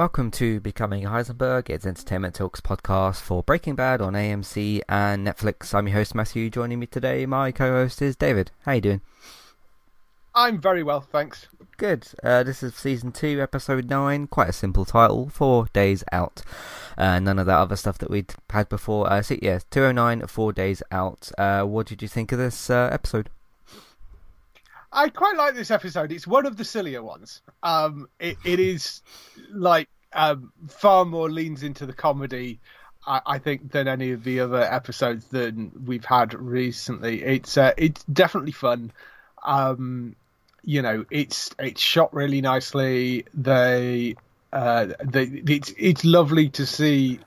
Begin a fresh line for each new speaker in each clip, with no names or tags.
Welcome to Becoming Heisenberg. It's Entertainment Talks podcast for Breaking Bad on AMC and Netflix. I'm your host Matthew. Joining me today, my co-host is David. How you doing?
I'm very well, thanks.
Good. Uh, this is season two, episode nine. Quite a simple title. Four days out. Uh, none of that other stuff that we'd had before. Uh, so, yeah, 209, four days out. Uh, what did you think of this uh, episode?
I quite like this episode. It's one of the sillier ones. Um, it, it is like um, far more leans into the comedy, I, I, think, than any of the other episodes that we've had recently. It's uh, it's definitely fun. Um, you know, it's it's shot really nicely. They, uh, they it's it's lovely to see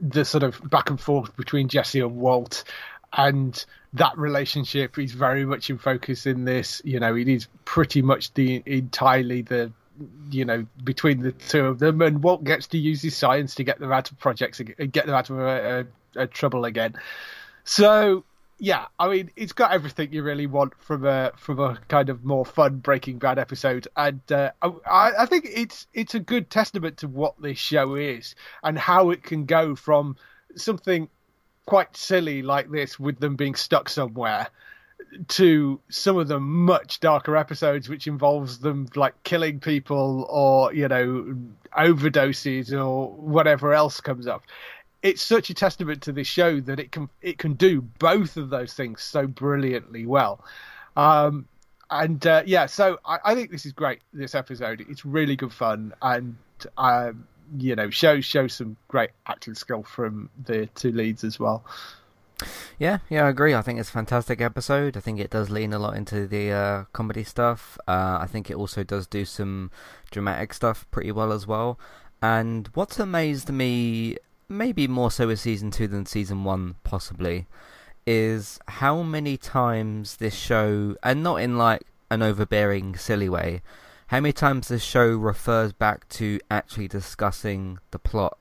the sort of back and forth between Jesse and Walt, and that relationship is very much in focus in this. You know, it is pretty much the entirely the you know between the two of them, and Walt gets to use his science to get them out of projects and get them out of a, a, a trouble again. So yeah, I mean, it's got everything you really want from a from a kind of more fun Breaking Bad episode, and uh, I, I think it's it's a good testament to what this show is and how it can go from something quite silly like this with them being stuck somewhere to some of the much darker episodes which involves them like killing people or you know overdoses or whatever else comes up. It's such a testament to this show that it can it can do both of those things so brilliantly well. Um, and uh, yeah so I, I, think this is great this episode. It's really good fun and um, you know shows shows some great acting skill from the two leads as well.
Yeah, yeah, I agree. I think it's a fantastic episode. I think it does lean a lot into the uh, comedy stuff. Uh, I think it also does do some dramatic stuff pretty well as well. And what's amazed me, maybe more so with season two than season one, possibly, is how many times this show, and not in like an overbearing, silly way, how many times the show refers back to actually discussing the plot.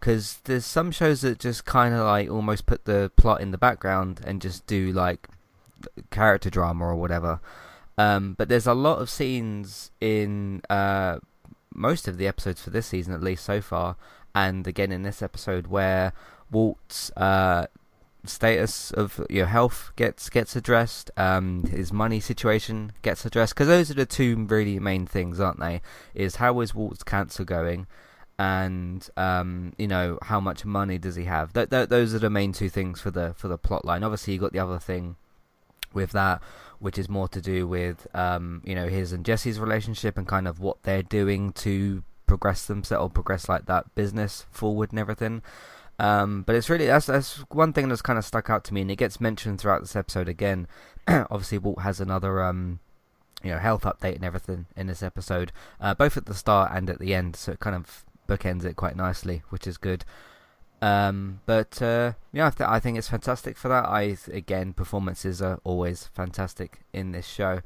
Because there's some shows that just kind of like almost put the plot in the background and just do like character drama or whatever. Um, but there's a lot of scenes in uh, most of the episodes for this season, at least so far, and again in this episode where Walt's uh, status of your health gets gets addressed, um, his money situation gets addressed, because those are the two really main things, aren't they? Is how is Walt's cancer going, and um, you know how much money does he have? Th- th- those are the main two things for the for the plot line. Obviously, you got the other thing with that, which is more to do with um, you know his and Jesse's relationship and kind of what they're doing to progress themselves or progress like that business forward and everything. Um, but it's really that's that's one thing that's kind of stuck out to me, and it gets mentioned throughout this episode again. Obviously, Walt has another um, you know health update and everything in this episode, uh, both at the start and at the end, so it kind of bookends it quite nicely, which is good. Um, but uh, yeah, I, th- I, think it's fantastic for that. I again, performances are always fantastic in this show.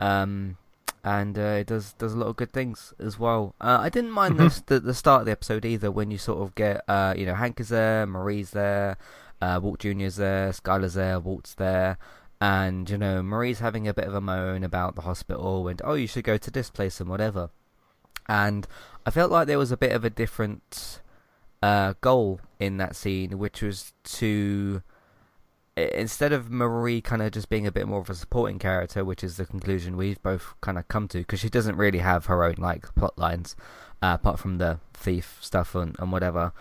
Um, and uh, it does does a lot of good things as well. Uh, I didn't mind mm-hmm. the, the start of the episode either when you sort of get uh, you know Hank is there, Marie's there, uh, Walt Junior's there, Skyler's there, Walt's there, and you know Marie's having a bit of a moan about the hospital and oh you should go to this place and whatever. And I felt like there was a bit of a different uh, goal in that scene, which was to instead of Marie kind of just being a bit more of a supporting character, which is the conclusion we've both kind of come to, because she doesn't really have her own like plot lines, uh, apart from the thief stuff and, and whatever,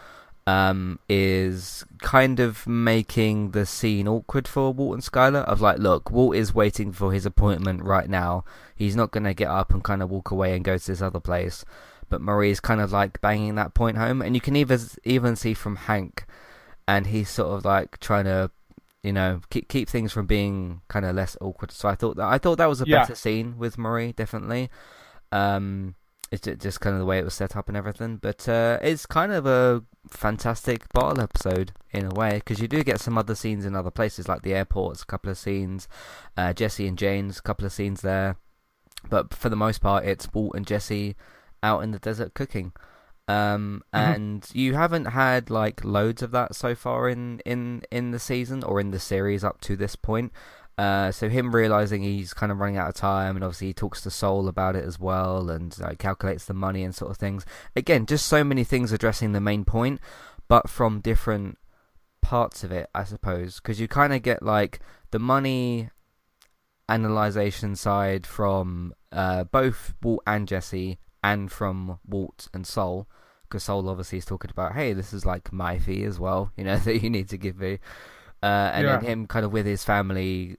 um, is kind of making the scene awkward for Walt and Skyler. Of like, look, Walt is waiting for his appointment right now. He's not going to get up and kind of walk away and go to this other place. But Marie's kind of like banging that point home, and you can even even see from Hank, and he's sort of like trying to you know, keep keep things from being kind of less awkward. So I thought that I thought that was a yeah. better scene with Marie, definitely. Um, it's just kind of the way it was set up and everything. But uh, it's kind of a fantastic bottle episode in a way because you do get some other scenes in other places, like the airports, a couple of scenes, uh, Jesse and Jane's, a couple of scenes there. But for the most part, it's Walt and Jesse out in the desert cooking. Um, mm-hmm. and you haven't had like loads of that so far in in in the season or in the series up to this point. Uh, so him realizing he's kind of running out of time, and obviously he talks to Saul about it as well, and uh, calculates the money and sort of things. Again, just so many things addressing the main point, but from different parts of it, I suppose, because you kind of get like the money analyzation side from uh, both Walt and Jesse, and from Walt and Saul, because Saul obviously is talking about, hey, this is like my fee as well, you know, that you need to give me. Uh, and yeah. then him kind of with his family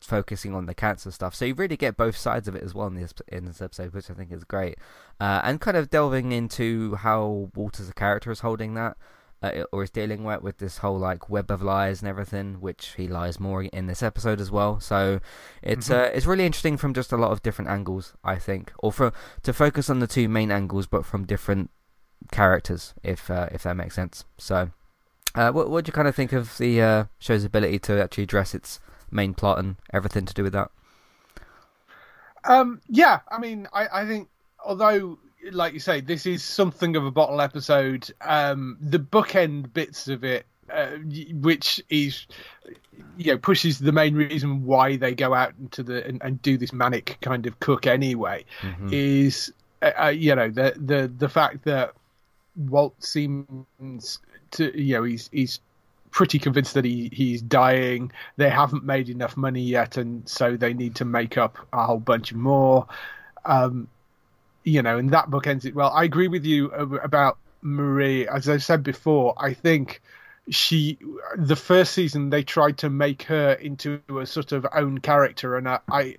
focusing on the cancer stuff. So you really get both sides of it as well in this in this episode, which I think is great. Uh, and kind of delving into how Walt as a character is holding that. Uh, or is dealing with with this whole like web of lies and everything, which he lies more in this episode as well. So it's mm-hmm. uh, it's really interesting from just a lot of different angles, I think, or for to focus on the two main angles, but from different characters, if uh, if that makes sense. So, uh, what what do you kind of think of the uh, show's ability to actually address its main plot and everything to do with that?
Um, yeah, I mean, I, I think although, like you say, this is something of a bottle episode, um, the bookend bits of it, uh, which is, you know, pushes the main reason why they go out into the and, and do this manic kind of cook anyway, mm-hmm. is, uh, uh you know, the the the fact that Walt seems to, you know, he's he's pretty convinced that he he's dying. They haven't made enough money yet, and so they need to make up a whole bunch more. Um, you know, and that book ends it well. I agree with you about Marie. As I said before, I think she the first season they tried to make her into a sort of own character, and I.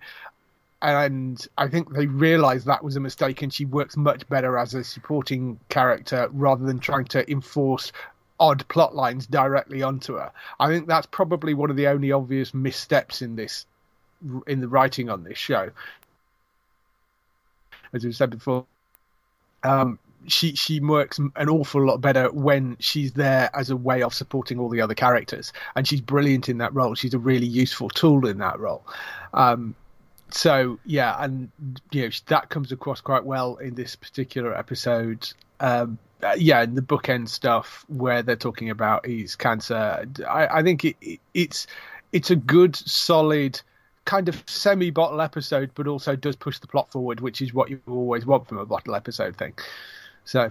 And I think they realised that was a mistake, and she works much better as a supporting character rather than trying to enforce odd plot lines directly onto her. I think that's probably one of the only obvious missteps in this in the writing on this show. As we said before, um, she she works an awful lot better when she's there as a way of supporting all the other characters, and she's brilliant in that role. She's a really useful tool in that role. Um, so yeah, and you know that comes across quite well in this particular episode. Um, uh, yeah, in the bookend stuff where they're talking about his cancer, I, I think it, it, it's it's a good, solid kind of semi bottle episode, but also does push the plot forward, which is what you always want from a bottle episode thing. So,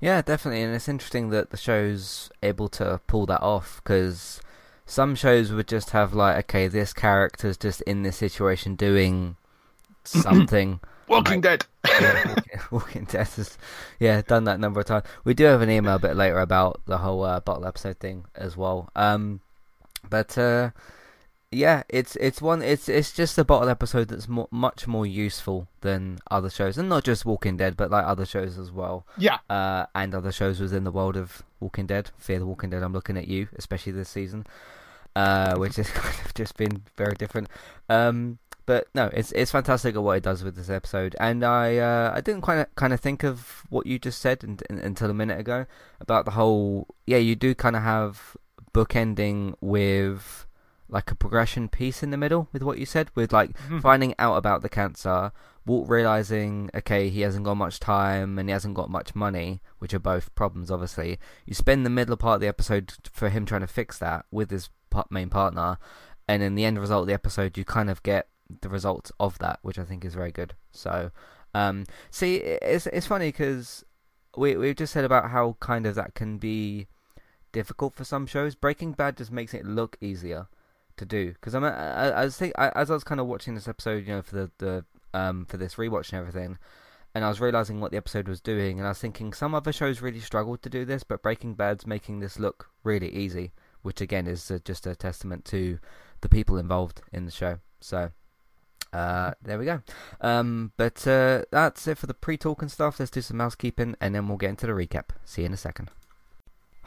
yeah, definitely, and it's interesting that the show's able to pull that off because some shows would just have like, okay, this character's just in this situation doing something.
Walking Dead.
yeah, Walking Dead has, yeah, done that number of times. We do have an email a bit later about the whole uh, bottle episode thing as well. Um, but uh, yeah, it's it's one it's it's just a bottle episode that's mo- much more useful than other shows, and not just Walking Dead, but like other shows as well.
Yeah.
Uh, and other shows within the world of Walking Dead, Fear the Walking Dead. I'm looking at you, especially this season, uh, which has kind of just been very different. Um, but no, it's it's fantastic at what it does with this episode, and I uh, I didn't quite kind of think of what you just said in, in, until a minute ago about the whole yeah you do kind of have bookending with like a progression piece in the middle with what you said with like mm-hmm. finding out about the cancer, Walt realizing okay he hasn't got much time and he hasn't got much money, which are both problems obviously. You spend the middle part of the episode for him trying to fix that with his main partner, and in the end result of the episode you kind of get the results of that, which I think is very good. So, um, see, it's it's funny because we we've just said about how kind of that can be difficult for some shows. Breaking Bad just makes it look easier to do because I'm I, I was think I, as I was kind of watching this episode, you know, for the the um for this rewatch and everything. And I was realizing what the episode was doing, and I was thinking some other shows really struggled to do this, but Breaking Bad's making this look really easy, which again is uh, just a testament to the people involved in the show. So uh, there we go. Um, but uh, that's it for the pre-talk and stuff. Let's do some housekeeping, and then we'll get into the recap. See you in a second.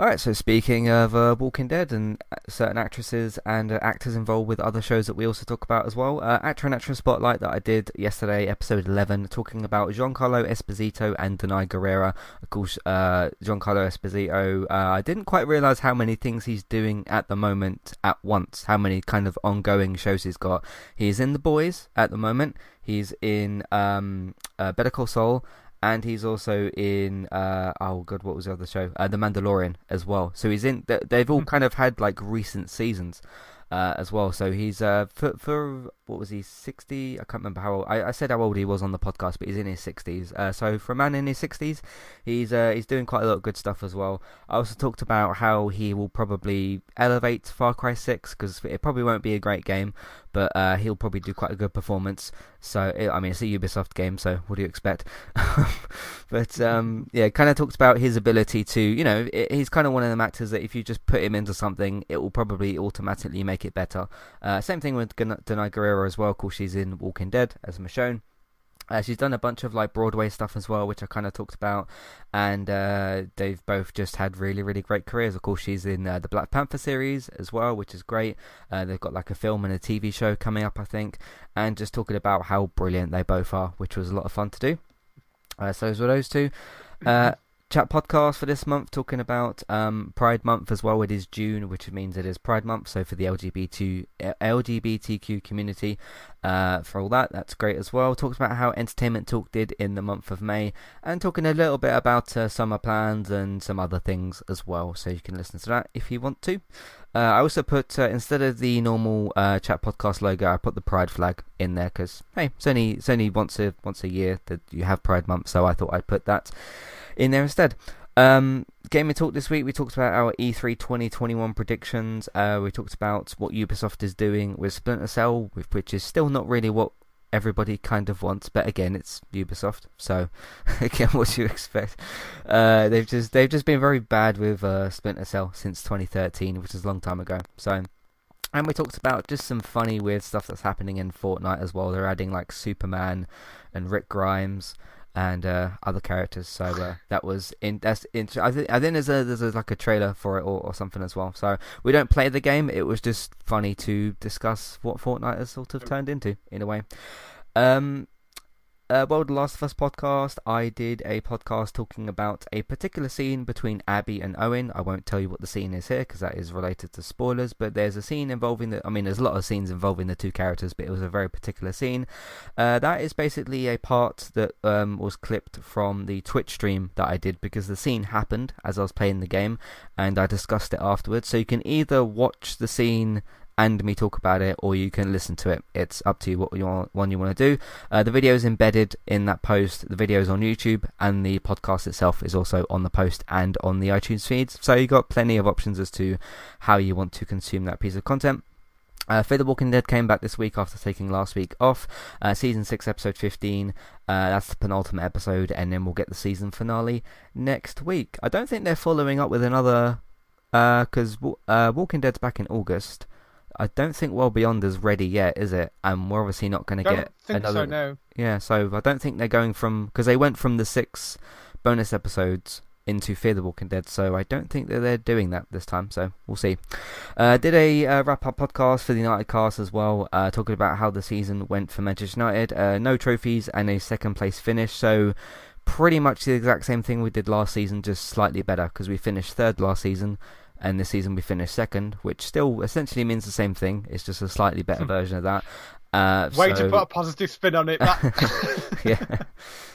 Alright, so speaking of uh, Walking Dead and uh, certain actresses and uh, actors involved with other shows that we also talk about as well, uh, actor and actress spotlight that I did yesterday, episode 11, talking about Giancarlo Esposito and Danai Gurira. Of course, uh, Giancarlo Esposito, uh, I didn't quite realise how many things he's doing at the moment at once, how many kind of ongoing shows he's got. He's in The Boys at the moment, he's in um, Better Call Saul, and he's also in uh, oh god, what was the other show? Uh, the Mandalorian as well. So he's in. They've all hmm. kind of had like recent seasons uh, as well. So he's uh, for for what was he sixty? I can't remember how old. I, I said how old he was on the podcast, but he's in his sixties. Uh, so for a man in his sixties, he's uh, he's doing quite a lot of good stuff as well. I also talked about how he will probably elevate Far Cry Six because it probably won't be a great game, but uh, he'll probably do quite a good performance. So it, I mean, it's a Ubisoft game, so what do you expect? but um, yeah, kind of talks about his ability to, you know, it, he's kind of one of them actors that if you just put him into something, it will probably automatically make it better. Uh, same thing with Danai Gurira as well. Of course, she's in Walking Dead as Michonne. Uh, she's done a bunch of like Broadway stuff as well, which I kind of talked about, and uh, they've both just had really, really great careers. Of course, she's in uh, the Black Panther series as well, which is great. Uh, they've got like a film and a TV show coming up, I think, and just talking about how brilliant they both are, which was a lot of fun to do. Uh, so those were those two. Chat podcast for this month talking about um, Pride Month as well. It is June, which means it is Pride Month. So for the LGBT LGBTQ community, uh, for all that, that's great as well. Talks about how Entertainment Talk did in the month of May, and talking a little bit about uh, summer plans and some other things as well. So you can listen to that if you want to. Uh, I also put uh, instead of the normal uh, chat podcast logo, I put the Pride flag in there because hey, it's only it's only once a once a year that you have Pride Month, so I thought I'd put that in there instead. Um, Gaming Talk this week, we talked about our E3 2021 predictions. Uh, we talked about what Ubisoft is doing with Splinter Cell, which is still not really what everybody kind of wants. But again, it's Ubisoft, so again, what do you expect? Uh, they've just they've just been very bad with uh, Splinter Cell since 2013, which is a long time ago. So. And we talked about just some funny, weird stuff that's happening in Fortnite as well. They're adding like Superman and Rick Grimes and uh, other characters. So uh, that was in. That's in. I think I think there's a there's a, like a trailer for it or, or something as well. So we don't play the game. It was just funny to discuss what Fortnite has sort of turned into in a way. Um, uh, well, the Last of Us podcast, I did a podcast talking about a particular scene between Abby and Owen. I won't tell you what the scene is here because that is related to spoilers, but there's a scene involving the. I mean, there's a lot of scenes involving the two characters, but it was a very particular scene. Uh, that is basically a part that um, was clipped from the Twitch stream that I did because the scene happened as I was playing the game and I discussed it afterwards. So you can either watch the scene and me talk about it, or you can listen to it. It's up to you what you want, one you want to do. Uh, the video is embedded in that post. The video is on YouTube, and the podcast itself is also on the post and on the iTunes feeds. So you've got plenty of options as to how you want to consume that piece of content. Uh, Fear the Walking Dead came back this week after taking last week off. Uh, season 6, episode 15. Uh, that's the penultimate episode, and then we'll get the season finale next week. I don't think they're following up with another. Because uh, uh, Walking Dead's back in August. I don't think World Beyond is ready yet, is it? And we're obviously not going to get
think
another.
So, no.
Yeah, so I don't think they're going from. Because they went from the six bonus episodes into Fear the Walking Dead, so I don't think that they're doing that this time. So we'll see. Uh, did a uh, wrap up podcast for the United cast as well, uh, talking about how the season went for Manchester United. Uh, no trophies and a second place finish, so pretty much the exact same thing we did last season, just slightly better because we finished third last season. And this season we finished second, which still essentially means the same thing. It's just a slightly better version of that. Uh,
Way
so...
to put a positive spin on it.
yeah.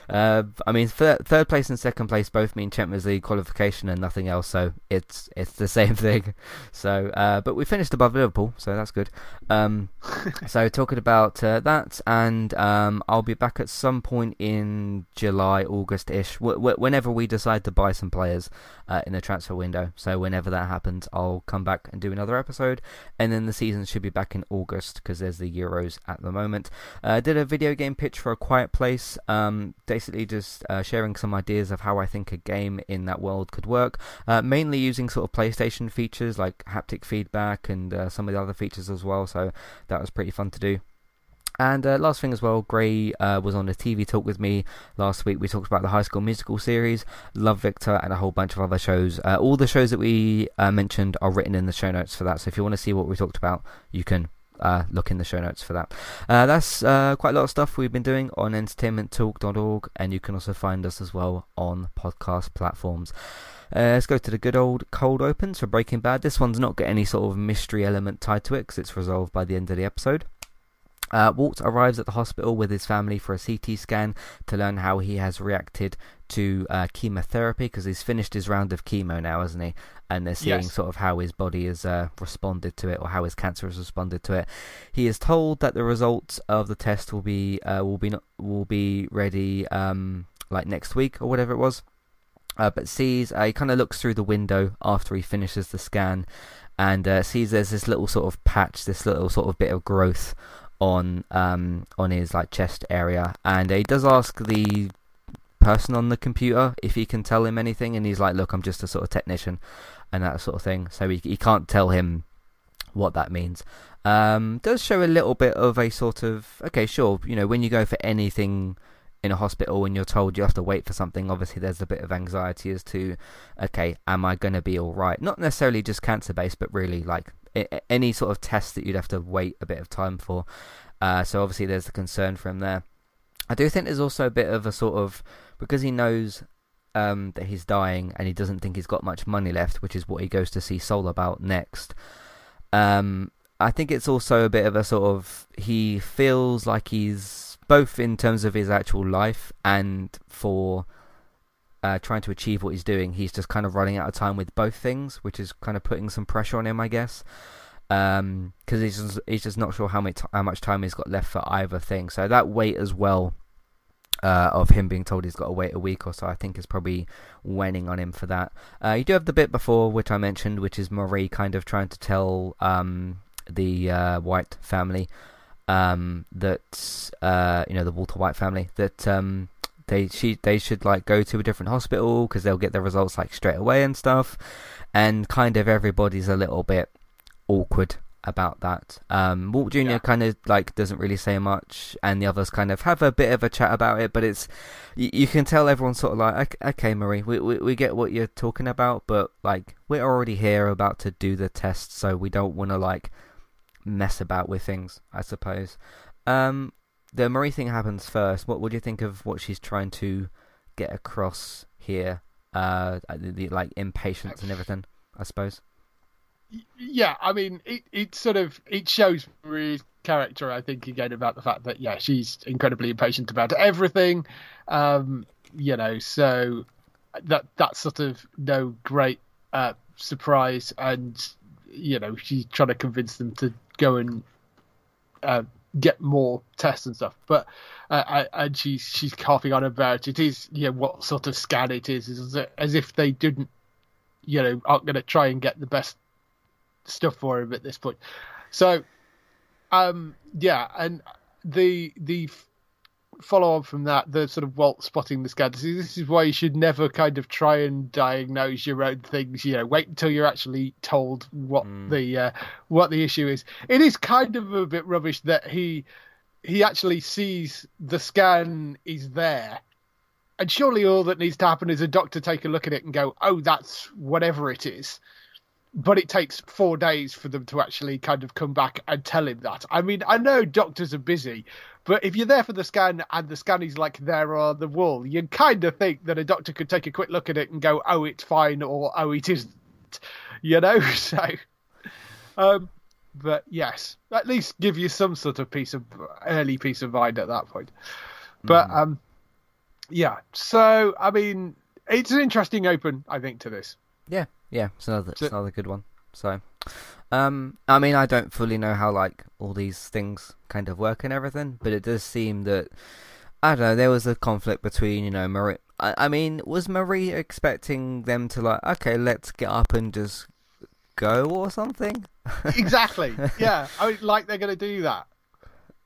Uh, I mean, third, third place and second place both mean Champions League qualification and nothing else, so it's it's the same thing. So, uh, but we finished above Liverpool, so that's good. Um, so talking about uh, that, and um, I'll be back at some point in July, August-ish, w- w- whenever we decide to buy some players uh, in the transfer window. So whenever that happens, I'll come back and do another episode, and then the season should be back in August because there's the Euros at the moment. Uh, did a video game pitch for a Quiet Place. Um, basically just uh, sharing some ideas of how I think a game in that world could work, uh, mainly using sort of PlayStation features like haptic feedback and uh, some of the other features as well. So that was pretty fun to do. And uh, last thing as well, Gray uh, was on a TV talk with me last week. We talked about the High School Musical series, Love Victor, and a whole bunch of other shows. Uh, all the shows that we uh, mentioned are written in the show notes for that. So if you want to see what we talked about, you can uh, look in the show notes for that. Uh, that's uh, quite a lot of stuff we've been doing on entertainmenttalk.org, and you can also find us as well on podcast platforms. Uh, let's go to the good old cold opens for Breaking Bad. This one's not got any sort of mystery element tied to it because it's resolved by the end of the episode. Uh, Walt arrives at the hospital with his family for a CT scan to learn how he has reacted to uh, chemotherapy because he's finished his round of chemo now, hasn't he? And they're seeing
Yes.
sort of how his body has uh, responded to it or how his cancer has responded to it. He is told that the results of the test will be uh, will be not, will be ready um, like next week or whatever it was. Uh, but sees uh, he kind of looks through the window after he finishes the scan and uh, sees there's this little sort of patch, this little sort of bit of growth on um, on his like chest area, and he does ask the person on the computer if he can tell him anything, and he's like, "Look, I'm just a sort of technician," and that sort of thing. So he he can't tell him what that means. Um, does show a little bit of a sort of okay, sure, you know, when you go for anything in a hospital and you're told you have to wait for something, obviously there's a bit of anxiety as to, okay, am I going to be all right? Not necessarily just cancer based, but really like any sort of test that you'd have to wait a bit of time for. Uh, so obviously there's the concern from there. I do think there's also a bit of a sort of because he knows um, that he's dying and he doesn't think he's got much money left, which is what he goes to see Saul about next. Um, I think it's also a bit of a sort of he feels like he's both in terms of his actual life and for uh, trying to achieve what he's doing. He's just kind of running out of time with both things, which is kind of putting some pressure on him, I guess. Because he's just, he's just not sure how much how much time he's got left for either thing. So that wait as well uh, of him being told he's got to wait a week or so, I think is probably waning on him for that. Uh, you do have the bit before which I mentioned, which is Marie kind of trying to tell um, the uh, White family um, that uh, you know the Walter White family that um, they she they should like go to a different hospital because they'll get the results like straight away and stuff, and kind of everybody's a little bit awkward about that. Um, Walt Jr.
Yeah.
kind of like doesn't really say much, and the others kind of have a bit of a chat about it. But it's you, you can tell everyone's sort of like, "Ok- okay, Marie, we, we we get what you're talking about, but like we're already here about to do the test, so we don't want to like mess about with things, I suppose. Um, the Marie thing happens first. What do you think of what she's trying to get across here? Uh, the, the like impatience and everything, I suppose.
yeah, I mean, it, it sort of it shows Marie's character. I think again about the fact that yeah, she's incredibly impatient about everything. Um, you know, so that that's sort of no great uh, surprise, and you know, she's trying to convince them to go and uh, get more tests and stuff. But uh, and she's she's coughing on about it is you know what sort of scan it is, as, as if they didn't you know aren't going to try and get the best stuff for him at this point. So um, yeah, and the the follow on from that, the sort of Walt spotting the scan. This is why you should never kind of try and diagnose your own things. You know, wait until you're actually told what mm. the uh, what the issue is. It is kind of a bit rubbish that he he actually sees the scan is there. And surely all that needs to happen is a doctor take a look at it and go, "Oh, that's whatever it is." But it takes four days for them to actually kind of come back and tell him that. I mean, I know doctors are busy, but if you're there for the scan and the scan is like there on the wall, you kind of think that a doctor could take a quick look at it and go, "Oh, it's fine," or "Oh, it isn't," you know. So, um, but yes, at least give you some sort of piece of early peace of mind at that point. But mm. um, yeah. So I mean, it's an interesting open, I think, to this.
Yeah, yeah, it's another, it's another good one. So, um, I mean, I don't fully know how like all these things kind of work and everything, but it does seem that I don't know. There was a conflict between you know Marie. I, I mean, was Marie expecting them to like, okay, let's get up and just go or something?
exactly. Yeah, I mean, like they're gonna do that.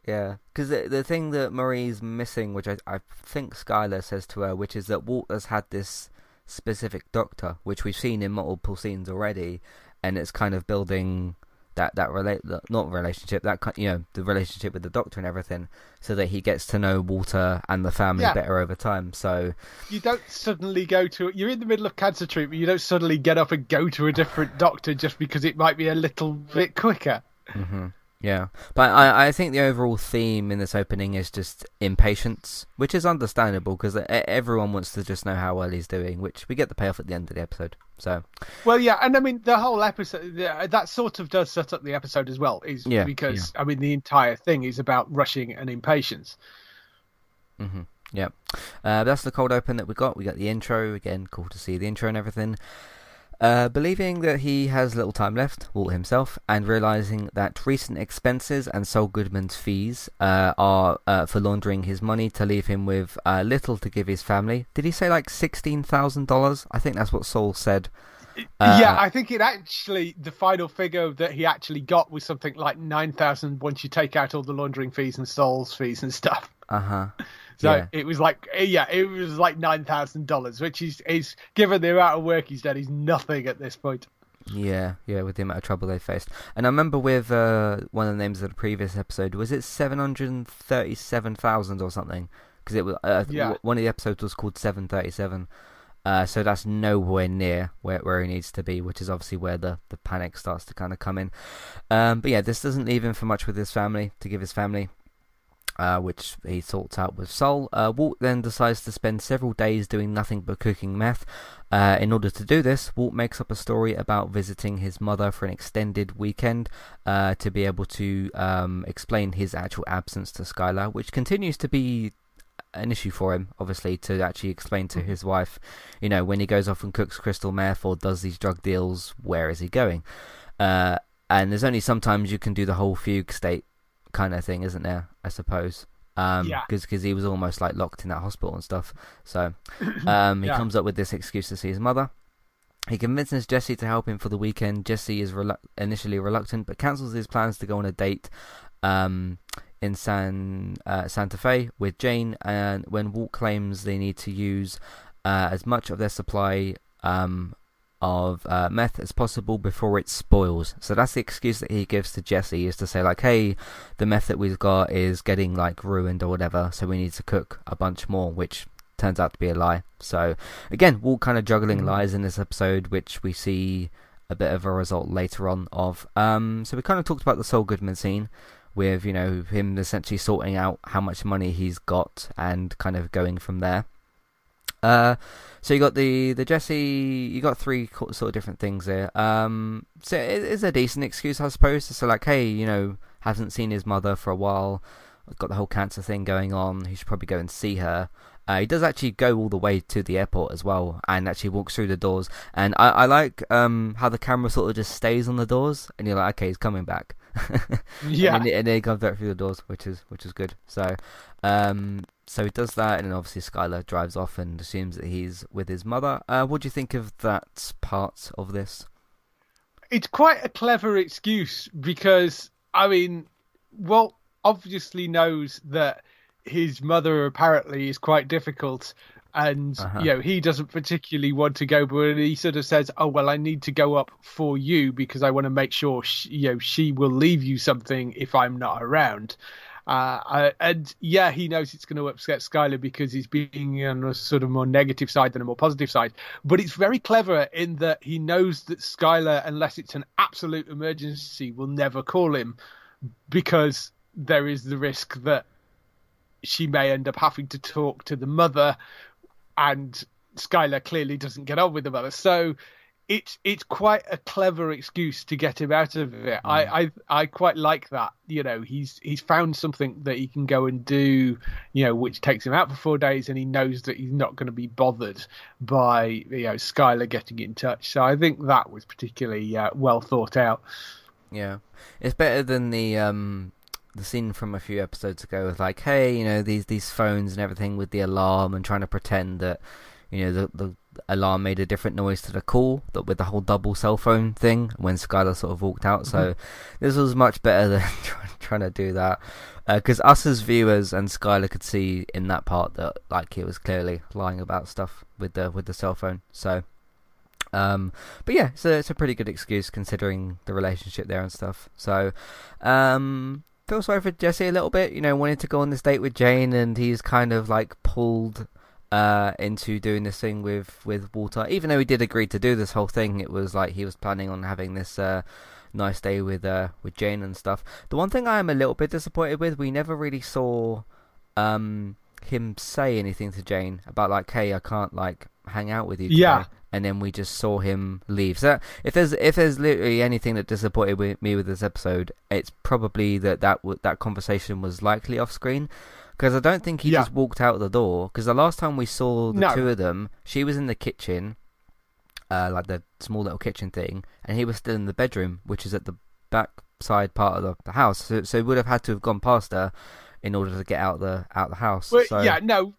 Yeah, because the, the thing that Marie's missing, which I, I think Skyler says to her, which is that Walt has had this specific doctor, which we've seen in multiple scenes already, and it's kind of building that that relate not relationship that you know the relationship with the doctor and everything, so that he gets to know Walter and the family yeah. better over time. So
you don't suddenly go to you're in the middle of cancer treatment. You don't suddenly get up and go to a different doctor just because it might be a little bit quicker.
Mm-hmm. Yeah, but I, I think the overall theme in this opening is just impatience, which is understandable because everyone wants to just know how well he's doing, which we get the payoff at the end of the episode. So,
well, yeah, and I mean the whole episode that sort of does set up the episode as well, is yeah, because yeah. I mean the entire thing is about rushing and impatience.
Mm-hmm. Yeah, uh, that's the cold open that we got. We got the intro again. Cool to see the intro and everything. Uh, believing that he has little time left, Walt himself, and realizing that recent expenses and Saul Goodman's fees uh, are uh, for laundering his money to leave him with uh, little to give his family. Did he say like sixteen thousand dollars? I think that's what Saul said.
Uh, yeah, I think it actually the final figure that he actually got was something like nine thousand once you take out all the laundering fees and Saul's fees and stuff.
Uh huh.
So yeah. it was like, yeah, it was like nine thousand dollars, which is is given the amount of work he's done, he's nothing at this point.
Yeah, yeah, with the amount of trouble they faced. And I remember with uh, one of the names of the previous episode, was it seven hundred thirty-seven thousand or something? Because it was uh, yeah. one of the episodes was called seven thirty-seven. Uh, so that's nowhere near where, where he needs to be, which is obviously where the, the panic starts to kind of come in. Um, but yeah, this doesn't leave him for much with his family to give his family uh, which he sorts out with Saul. Uh, Walt then decides to spend several days doing nothing but cooking meth. Uh, in order to do this, Walt makes up a story about visiting his mother for an extended weekend uh, to be able to um, explain his actual absence to Skyler, which continues to be an issue for him, obviously, to actually explain to mm-hmm. his wife, you know, when he goes off and cooks crystal meth or does these drug deals, where is he going? Uh, and there's only sometimes you can do the whole fugue state kind of thing, isn't there? I suppose. Um, yeah. Because he was almost like locked in that hospital and stuff. So um, he yeah. comes up with this excuse to see his mother. He convinces Jesse to help him for the weekend. Jesse is relu- initially reluctant, but cancels his plans to go on a date um, in San uh, Santa Fe with Jane. And when Walt claims they need to use uh, as much of their supply um, of uh, meth as possible before it spoils. So that's the excuse that he gives to Jesse is to say like, hey, the meth that we've got is getting like ruined or whatever, so we need to cook a bunch more, which turns out to be a lie. So again, all kind of juggling mm. lies in this episode, which we see a bit of a result later on of. Um, so we kind of talked about the Saul Goodman scene with you know him essentially sorting out how much money he's got and kind of going from there. Uh, so you got the the Jesse, you got three sort of different things there. Um, so it is a decent excuse, I suppose. So like, hey, you know, hasn't seen his mother for a while, got the whole cancer thing going on. He should probably go and see her. Uh, he does actually go all the way to the airport as well, and actually walks through the doors. And I, I like um, how the camera sort of just stays on the doors, and you're like, okay, he's coming back.
Yeah,
and, then, and then he comes back through the doors, which is which is good. So, um, so he does that, and then obviously Skyler drives off and assumes that he's with his mother. Uh, what do you think of that part of this?
It's quite a clever excuse because, I mean, Walt obviously knows that his mother apparently is quite difficult and uh-huh. you know he doesn't particularly want to go but he sort of says oh well i need to go up for you because i want to make sure she, you know she will leave you something if i'm not around uh, and yeah, he knows it's going to upset Skyler because he's being on a sort of more negative side than a more positive side. But it's very clever in that he knows that Skyler, unless it's an absolute emergency, will never call him because there is the risk that she may end up having to talk to the mother, and Skyler clearly doesn't get on with the mother. So it's it's quite a clever excuse to get him out of it. Mm. I, I I quite like that. You know, he's he's found something that he can go and do. You know, which takes him out for four days, and he knows that he's not going to be bothered by you know Skyler getting in touch. So I think that was particularly uh, well thought out.
Yeah, it's better than the um the scene from a few episodes ago with like, hey, you know, these these phones and everything with the alarm and trying to pretend that you know the the alarm made a different noise to the call that with the whole double cell phone thing when Skyler sort of walked out. Mm-hmm. So this was much better than trying to do that because uh, us as viewers and Skyler could see in that part that like he was clearly lying about stuff with the with the cell phone. So. Um, but yeah, so it's a pretty good excuse considering the relationship there and stuff. So, um, feel sorry for Jesse a little bit. You know, wanted to go on this date with Jane, and he's kind of like pulled uh, into doing this thing with with Walter. Even though he did agree to do this whole thing, it was like he was planning on having this uh, nice day with uh, with Jane and stuff. The one thing I am a little bit disappointed with, we never really saw um, him say anything to Jane about like, "Hey, I can't like hang out with you." Today.
Yeah.
And then we just saw him leave. So if there's if there's literally anything that disappointed me with this episode, it's probably that that that conversation was likely off screen because I don't think he yeah. just walked out the door. Because the last time we saw the no. two of them, she was in the kitchen, uh, like the small little kitchen thing, and he was still in the bedroom, which is at the back side part of the, house. So, so he would have had to have gone past her in order to get out the out the house.
Well,
so...
Yeah, no,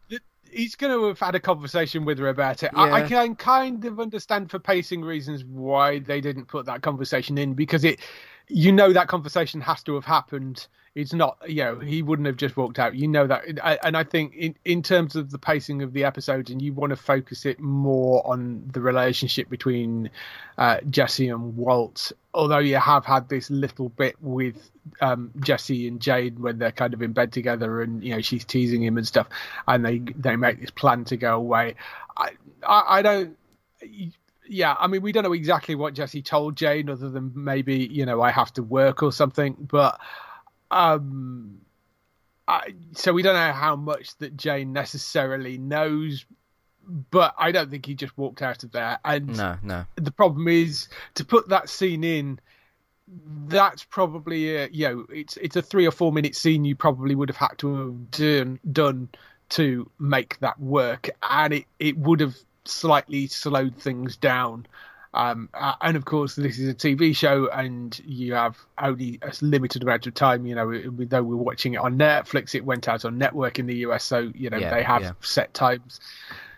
he's going to have had a conversation with her about it. Yeah. I, I, can kind of understand for pacing reasons why they didn't put that conversation in because it, you know, that conversation has to have happened it's not, you know, he wouldn't have just walked out. You know that, and I think in in terms of the pacing of the episodes, and you want to focus it more on the relationship between uh, Jesse and Walt. Although you have had this little bit with um, Jesse and Jane when they're kind of in bed together, and you know she's teasing him and stuff, and they they make this plan to go away. I I, I don't yeah, I mean, we don't know exactly what Jesse told Jane, other than maybe you know I have to work or something. But um, I, so we don't know how much that Jane necessarily knows, but I don't think he just walked out of there. And
no, no.
The problem is to put that scene in. That's probably a, you know it's it's a three or four minute scene you probably would have had to have done done to make that work, and it it would have slightly slowed things down um, and of course, this is a TV show, and you have only a limited amount of time. You know, we, though we're watching it on Netflix, it went out on network in the US, so you know yeah, they have yeah. set times.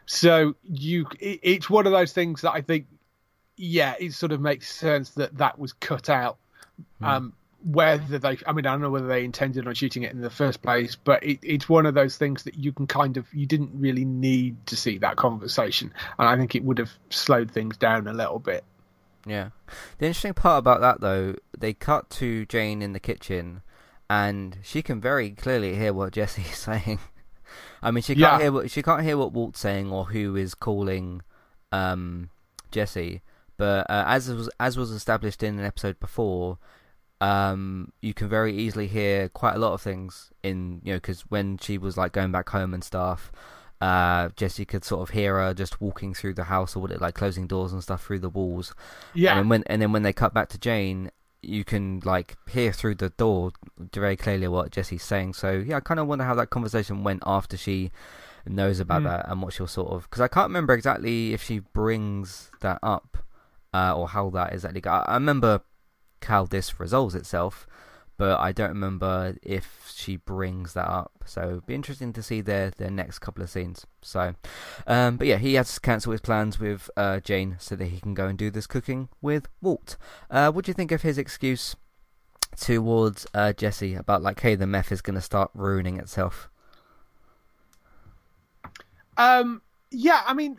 So you, it, it's one of those things that I think, yeah, it sort of makes sense that that was cut out. Mm. Um, whether they i mean i don't know whether they intended on shooting it in the first place but it, it's one of those things that you can kind of you didn't really need to see that conversation. And i think it would have slowed things down a little bit.
Yeah. The interesting part about that though they cut to jane in the kitchen and she can very clearly hear what jesse is saying. I mean she can't yeah. hear what she can't hear what walt's saying or who is calling um jesse. But uh, as was as was established in an episode before um, you can very easily hear quite a lot of things in you know because when she was like going back home and stuff, uh, Jesse could sort of hear her just walking through the house or what it like closing doors and stuff through the walls.
Yeah.
And when and then when they cut back to Jane, you can like hear through the door very clearly what Jesse's saying. So yeah, I kind of wonder how that conversation went after she knows about mm. that and what she'll sort of because I can't remember exactly if she brings that up uh, or how that is actually. I, I remember how this resolves itself, but I don't remember if she brings that up. So it'd be interesting to see their their next couple of scenes. So, um, but yeah, he has to cancel his plans with uh, Jane so that he can go and do this cooking with Walt. Uh, what do you think of his excuse towards uh, Jesse about like, hey, the meth is going to start ruining itself.
Um, yeah, I mean,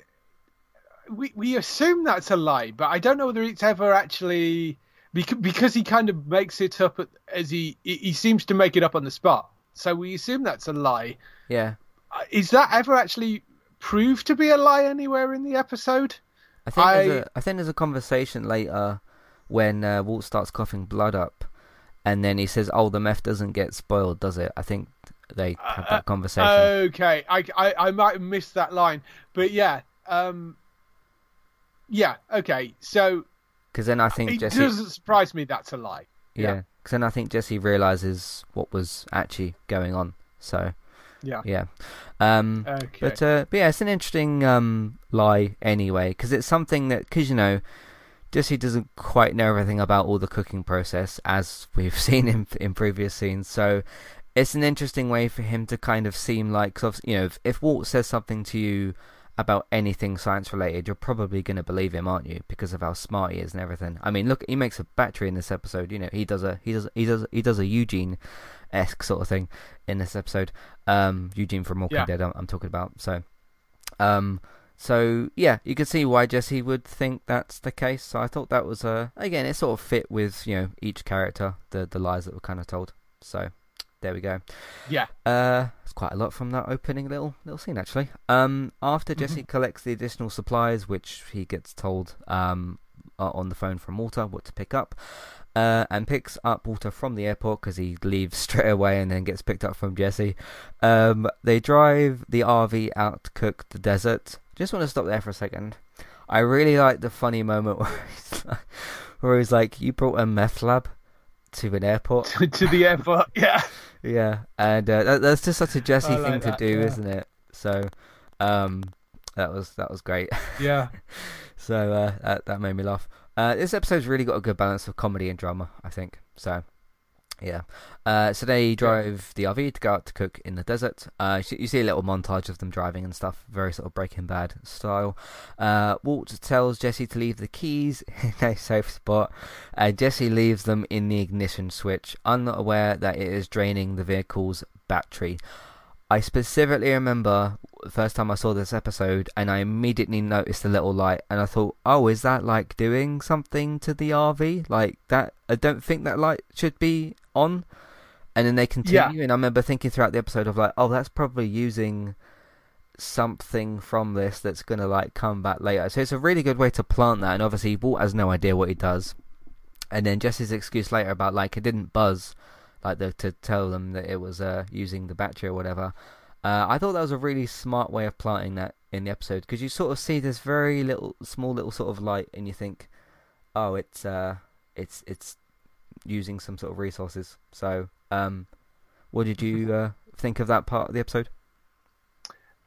we we assume that's a lie, but I don't know whether it's ever actually because because he kind of makes it up as he he seems to make it up on the spot. So we assume that's a lie.
Yeah.
Uh, is that ever actually proved to be a lie anywhere in the episode?
I think I... there's a I think there's a conversation later when uh, Walt starts coughing blood up, and then he says, "Oh, the meth doesn't get spoiled, does it?" I think they have that uh, conversation.
okay, I, I I might have missed that line, but yeah, um, yeah, okay. So
because then I think
it
Jesse
doesn't surprise me that's a lie.
Yeah, because yeah. then I think Jesse realizes what was actually going on. So
yeah,
yeah. Um,
okay.
But uh, but yeah, it's an interesting um lie anyway because it's something that because you know. Jesse doesn't quite know everything about all the cooking process, as we've seen in in previous scenes. So it's an interesting way for him to kind of seem like, you know, if, if Walt says something to you about anything science related, you're probably going to believe him, aren't you? Because of how smart he is and everything. I mean, look, he makes a battery in this episode. You know, he does a he does he does he does a Eugene esque sort of thing in this episode. Um, Eugene from Walking yeah. Dead. I'm, I'm, talking about. So, um, so yeah, you can see why Jesse would think that's the case. So I thought that was a again, it sort of fit with you know each character, the the lies that were kind of told. So there we go.
Yeah.
Uh, it's quite a lot from that opening little little scene actually. Um, after Jesse mm-hmm. collects the additional supplies, which he gets told um on the phone from Walter what to pick up, uh, and picks up Walter from the airport because he leaves straight away and then gets picked up from Jesse. Um, they drive the RV out to cook the desert. Just want to stop there for a second. I really like the funny moment where he's like, where he's like, "You brought a meth lab." To an airport.
to the airport, yeah.
Yeah, and uh, that, that's just such a Jesse
like
thing
that,
to do,
yeah.
isn't it? So, um, that was that was great.
Yeah.
so uh, that that made me laugh. Uh, this episode's really got a good balance of comedy and drama, I think. So, yeah. Uh, so they drive the RV to go out to cook in the desert. Uh, you see a little montage of them driving and stuff, very sort of Breaking Bad style. Uh, Walt tells Jesse to leave the keys in a safe spot. Uh, Jesse leaves them in the ignition switch, unaware that it is draining the vehicle's battery. I specifically remember the first time I saw this episode, and I immediately noticed the little light, and I thought, "Oh, is that like doing something to the RV? Like that? I don't think that light should be on." And then they continue,
yeah.
and I remember thinking throughout the episode of like, "Oh, that's probably using something from this that's gonna like come back later." So it's a really good way to plant that, and obviously Walt has no idea what he does. And then Jesse's excuse later about like it didn't buzz like the, to tell them that it was uh, using the battery or whatever. Uh, I thought that was a really smart way of planting that in the episode because you sort of see this very little, small little sort of light, and you think, oh, it's uh, it's it's using some sort of resources. So, um, what did you uh, think of that part of the episode?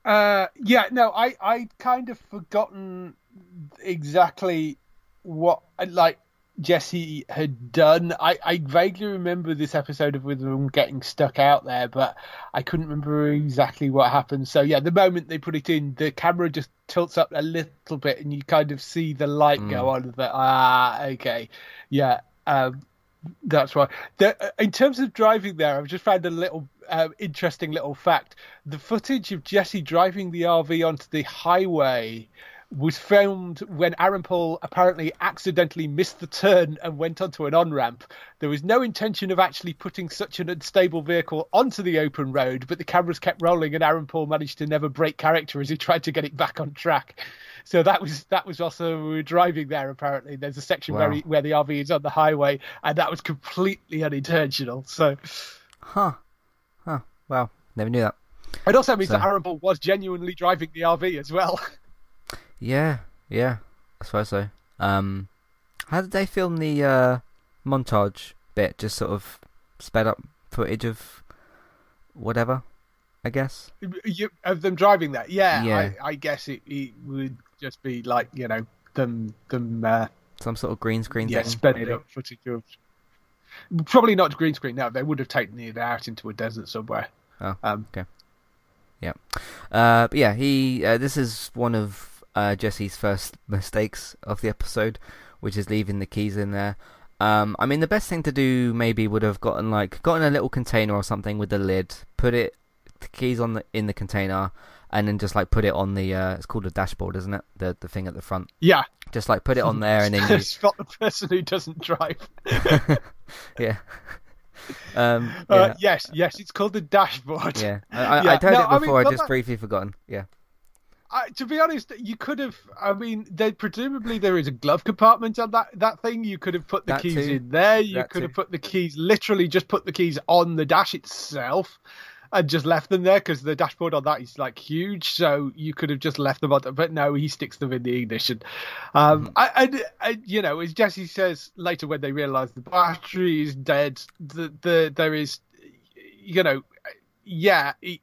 Uh, yeah, no, I I kind of forgotten exactly what like Jesse had done. I, I vaguely remember this episode of with them getting stuck out there, but I couldn't remember exactly what happened. So yeah, the moment they put it in, the camera just tilts up a little bit, and you kind of see the light mm. go on. But ah, okay, yeah, um, that's right. The, in terms of driving there, I've just found a little uh, interesting little fact. The footage of Jesse driving the RV onto the highway was filmed when Aaron Paul apparently accidentally missed the turn and went onto an on ramp. There was no intention of actually putting such an unstable vehicle onto the open road, but the cameras kept rolling and Aaron Paul managed to never break character as he tried to get it back on track. So that was that was also we were driving there. Apparently, there's a section wow. where he, where the RV is on the highway, and that was completely unintentional. So,
huh, huh, wow, never knew that.
It also means so. that Aaron Paul was genuinely driving the RV as well.
Yeah, yeah, I suppose so. Um, how did they film the uh, montage bit? Just sort of sped up footage of whatever, I guess.
You, of them driving that, yeah. yeah. I, I guess it, it, would just be like you know them them. Uh,
Some sort of green screen
yeah,
thing.
sped up footage of. Probably not green screen. No, they would have taken it out into a desert somewhere.
Oh, um, okay. Yeah, uh, but yeah, he. Uh, this is one of uh, Jesse's first mistakes of the episode, which is leaving the keys in there. Um, I mean, the best thing to do maybe would have gotten like gotten a little container or something with the lid, put it the keys on the in the container, and then just like put it on the uh, it's called a dashboard, isn't it? The the thing at the front.
Yeah,
Just like put it on there, and then you
spot the person who doesn't drive.
yeah. Um,
Uh, yes, yes, it's called the dashboard.
yeah. I, I,
yeah,
I'd heard
no,
it
I mean,
before. I just
that-
briefly forgotten. Yeah.
I, to be honest, you could have. I mean, there presumably there is a glove compartment on that that thing. You could have put the
That
keys
too.
in there. You
That
could have put the keys, literally just put the keys on the dash itself, and just left them there because the dashboard on that is like huge. So you could have just left them on. there. But no, he sticks them in the ignition. Um. I, I, I, you know, as Jesse says later when they realise the battery is dead, the the there is, you know, yeah. He,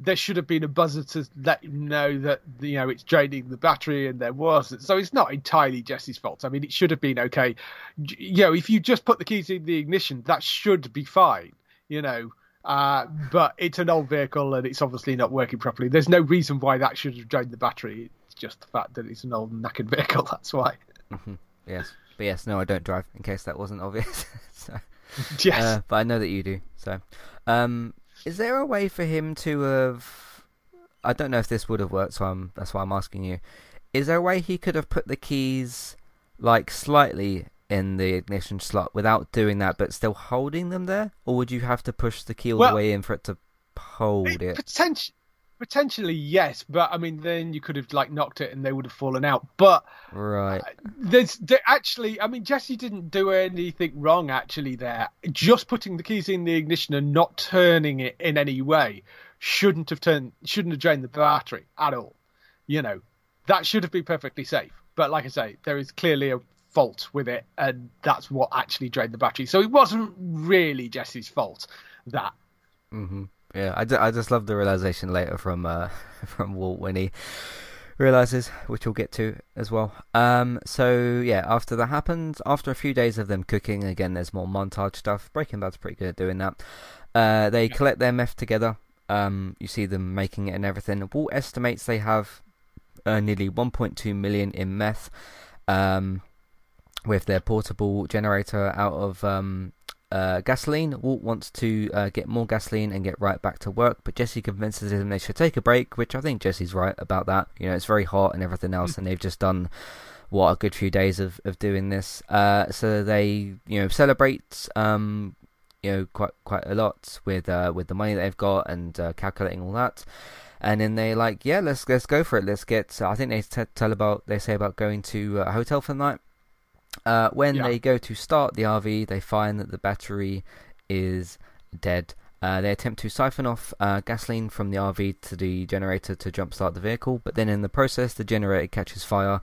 there should have been a buzzer to let him know that you know it's draining the battery, and there wasn't. So it's not entirely Jesse's fault. I mean, it should have been okay. You know, if you just put the keys in the ignition, that should be fine. You know, uh, but it's an old vehicle and it's obviously not working properly. There's no reason why that should have drained the battery. It's just the fact that it's an old knackered vehicle. That's why.
Yes. But yes, no, I don't drive. In case that wasn't obvious. so.
Yes.
Uh, but I know that you do. So, um, is there a way for him to have? I don't know if this would have worked, so I'm, that's why I'm asking you. Is there a way he could have put the keys like slightly in the ignition slot without doing that, but still holding them there, or would you have to push the key all
Well-
the way in for it to hold it?
Potent- potentially yes, but I mean, then you could have like knocked it and they would have fallen out. But
Right.
there's there, actually, I mean, Jesse didn't do anything wrong actually. There, just putting the keys in the ignition and not turning it in any way shouldn't have turned, shouldn't have drained the battery at all. You know, that should have been perfectly safe. But like I say, there is clearly a fault with it, and that's what actually drained the battery. So it wasn't really Jesse's fault. That
hmm Yeah, I, I just love the realization later from uh, from Walt when he realizes, which we'll get to as well. Um, so yeah, after that happens, after a few days of them cooking, again, there's more montage stuff. Breaking Bad's pretty good at doing that. Uh, they collect their meth together. Um, you see them making it and everything. Walt estimates they have uh, nearly 1.2 million in meth. Um, with their portable generator out of um, uh, gasoline. Walt wants to uh, get more gasoline and get right back to work, but Jesse convinces him they should take a break, which I think Jesse's right about that. You know, it's very hot and everything else, and they've just done what a good few days of, of doing this. Uh, so they, you know, celebrate. Um, you know, quite quite a lot with uh, with the money that they've got and uh, calculating all that. And then they like, yeah, let's let's go for it. Let's get. I think they t- tell about they say about going to a hotel for the night. Uh, when
Yeah.
they go to start the RV, they find that the battery is dead. Uh, they attempt to siphon off uh, gasoline from the RV to the generator to jumpstart the vehicle, but then in the process, the generator catches fire,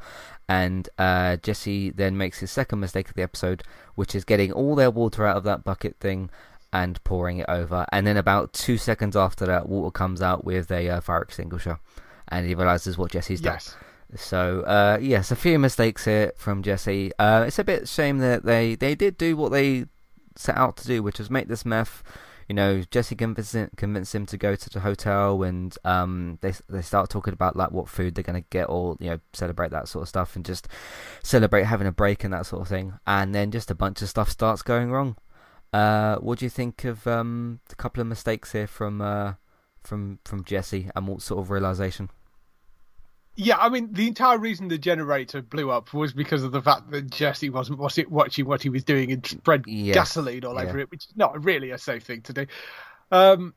and uh, Jesse then makes his second mistake of the episode, which is getting all their water out of that bucket thing and pouring it over. And then about two seconds after that, water comes out with a uh, fire extinguisher, and he realizes what Jesse's done. So uh, yes, a few mistakes here from Jesse. Uh, it's a bit shame that they they did do what they set out to do, which was make this meth. You know, Jesse convinced him, him to go to the hotel, and um, they they start talking about like what food they're gonna get, or you know, celebrate that sort of stuff, and just celebrate having a break and that sort of thing. And then just a bunch of stuff starts going wrong. Uh, what do you think of um, a couple of mistakes here from uh, from from Jesse and what sort of realization?
Yeah, I mean, the entire reason the generator blew up was because of the fact that Jesse wasn't was it watching what he was doing and spread
Yes,
gasoline all
yeah.
over it, which is not really a safe thing to do. Um,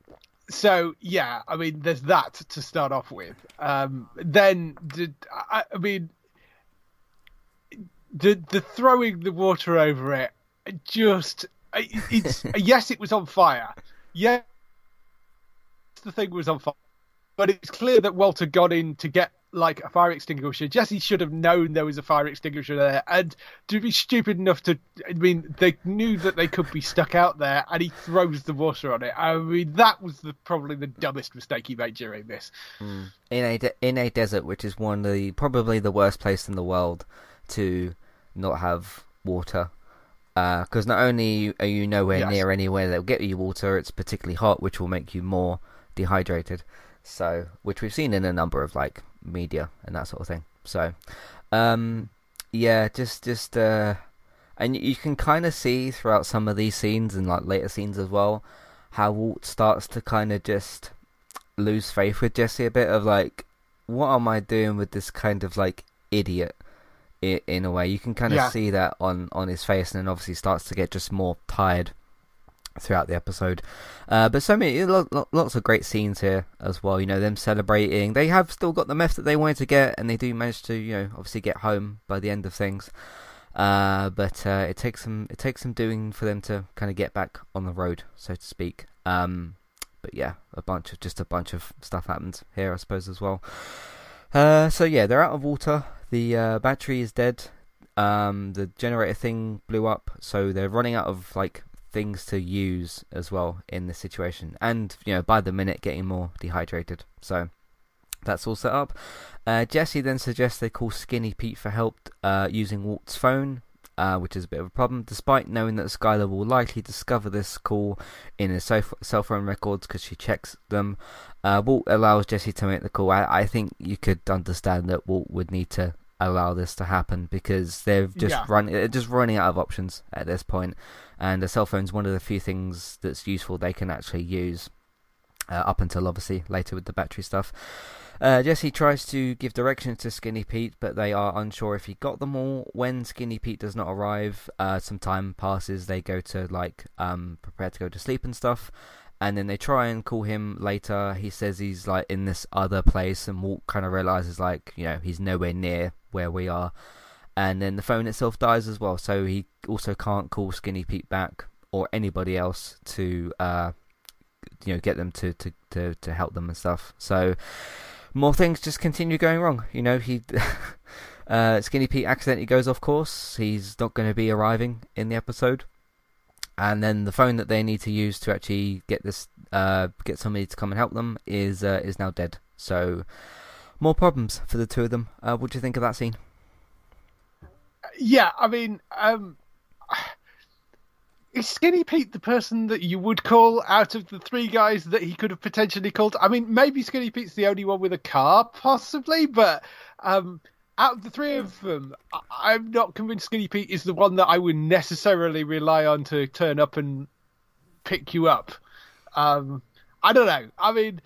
so yeah, I mean, there's that to start off with. Um, then, the, I, I mean, the the throwing the water over it, just it- it's yes, it was on fire. Yeah, the thing was on fire, but it's clear that Walter got in to get like a fire extinguisher. Jesse should have known there was a fire extinguisher there, and to be stupid enough to, I mean, they knew that they could be stuck out there, and he throws the water on it. I mean, that was the probably the dumbest mistake he made during this. Hmm.
in a de- in a desert, which is one of the probably the worst place in the world to not have water. Uh, because not only are you nowhere
Yes.
near anywhere that'll get you water, it's particularly hot, which will make you more dehydrated. So, which we've seen in a number of like media and that sort of thing. So, um, yeah, just just uh, and you can kind of see throughout some of these scenes and like later scenes as well how Walt starts to kind of just lose faith with Jesse a bit of like, what am I doing with this kind of like idiot? In a way, you can kind of
Yeah.
see that on on his face, and then obviously starts to get just more tired throughout the episode. Uh, but so many, lo- lo- lots of great scenes here as well. You know, them celebrating. They have still got the meth that they wanted to get, and they do manage to, you know, obviously get home by the end of things. Uh, but uh, it takes some it takes some doing for them to kind of get back on the road, so to speak. Um, but yeah, a bunch of just a bunch of stuff happened here, I suppose as well. Uh, so yeah, they're out of water. The uh, battery is dead. Um, the generator thing blew up, so they're running out of like things to use as well in this situation, and you know by the minute getting more dehydrated. So that's all set up. Uh, Jesse then suggests they call Skinny Pete for help uh, using Walt's phone, uh, which is a bit of a problem, despite knowing that Skyler will likely discover this call in his cell phone records because she checks them. Uh, Walt allows Jesse to make the call. I, I think you could understand that Walt would need to allow this to happen because they've just
Yeah.
run they're just running out of options at this point, and a cell phone's one of the few things that's useful they can actually use. Uh, up until obviously later with the battery stuff. Uh, Jesse tries to give directions to Skinny Pete, but they are unsure if he got them all. When Skinny Pete does not arrive, uh, some time passes. They go to like um, prepare to go to sleep and stuff, and then they try and call him later. He says he's like in this other place, and Walt kind of realizes like you know he's nowhere near where we are. And then the phone itself dies as well, so he also can't call Skinny Pete back or anybody else to uh, you know get them to, to, to, to help them and stuff. So more things just continue going wrong. You know, he uh, Skinny Pete accidentally goes off course. He's not going to be arriving in the episode, and then the phone that they need to use to actually get this uh, get somebody to come and help them is uh, is now dead. So more problems for the two of them. Uh, what do you think of that scene?
Yeah, I mean, um, is Skinny Pete the person that you would call out of the three guys that he could have potentially called? I mean, maybe Skinny Pete's the only one with a car, possibly, but um, out of the three of them, I- I'm not convinced Skinny Pete is the one that I would necessarily rely on to turn up and pick you up. Um, I don't know. I mean,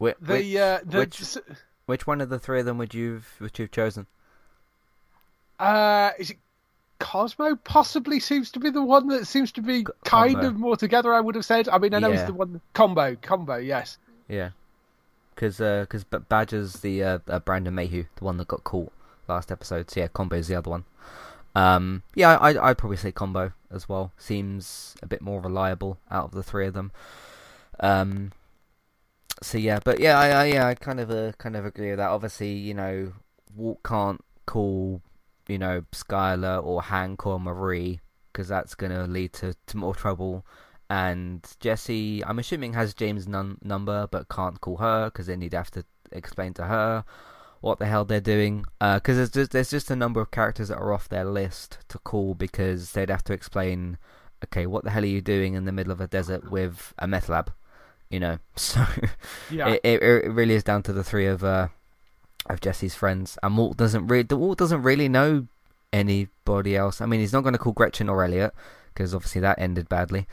Which,
the uh, the
which, which one of the three of them would you've would you've chosen?
Uh, is it Cosmo? Possibly seems to be the one that seems to be kind
Combo.
of more together. I would have said. I mean, I know
Yeah.
it's the one combo. Combo, yes.
Yeah, because because Badger's the uh, uh, Brandon Mayhew, the one that got caught last episode. So yeah, Combo's the other one. Um, yeah, I I'd probably say Combo as well. Seems a bit more reliable out of the three of them. Um, so yeah, but yeah, I, I yeah I kind of uh, kind of agree with that. Obviously, you know, Walt can't call you know Skyler or Hank or Marie because that's gonna lead to, to more trouble. And Jesse, I'm assuming has Jane's num- number, but can't call her because then he'd have to explain to her what the hell they're doing. Because there's just there's just a number of characters that are off their list to call because they'd have to explain, okay, what the hell are you doing in the middle of a desert with a meth lab? You know, so
Yeah.
it, it it really is down to the three of uh of Jesse's friends, and Walt doesn't really Walt doesn't really know anybody else. I mean, he's not going to call Gretchen or Elliot because obviously that ended badly.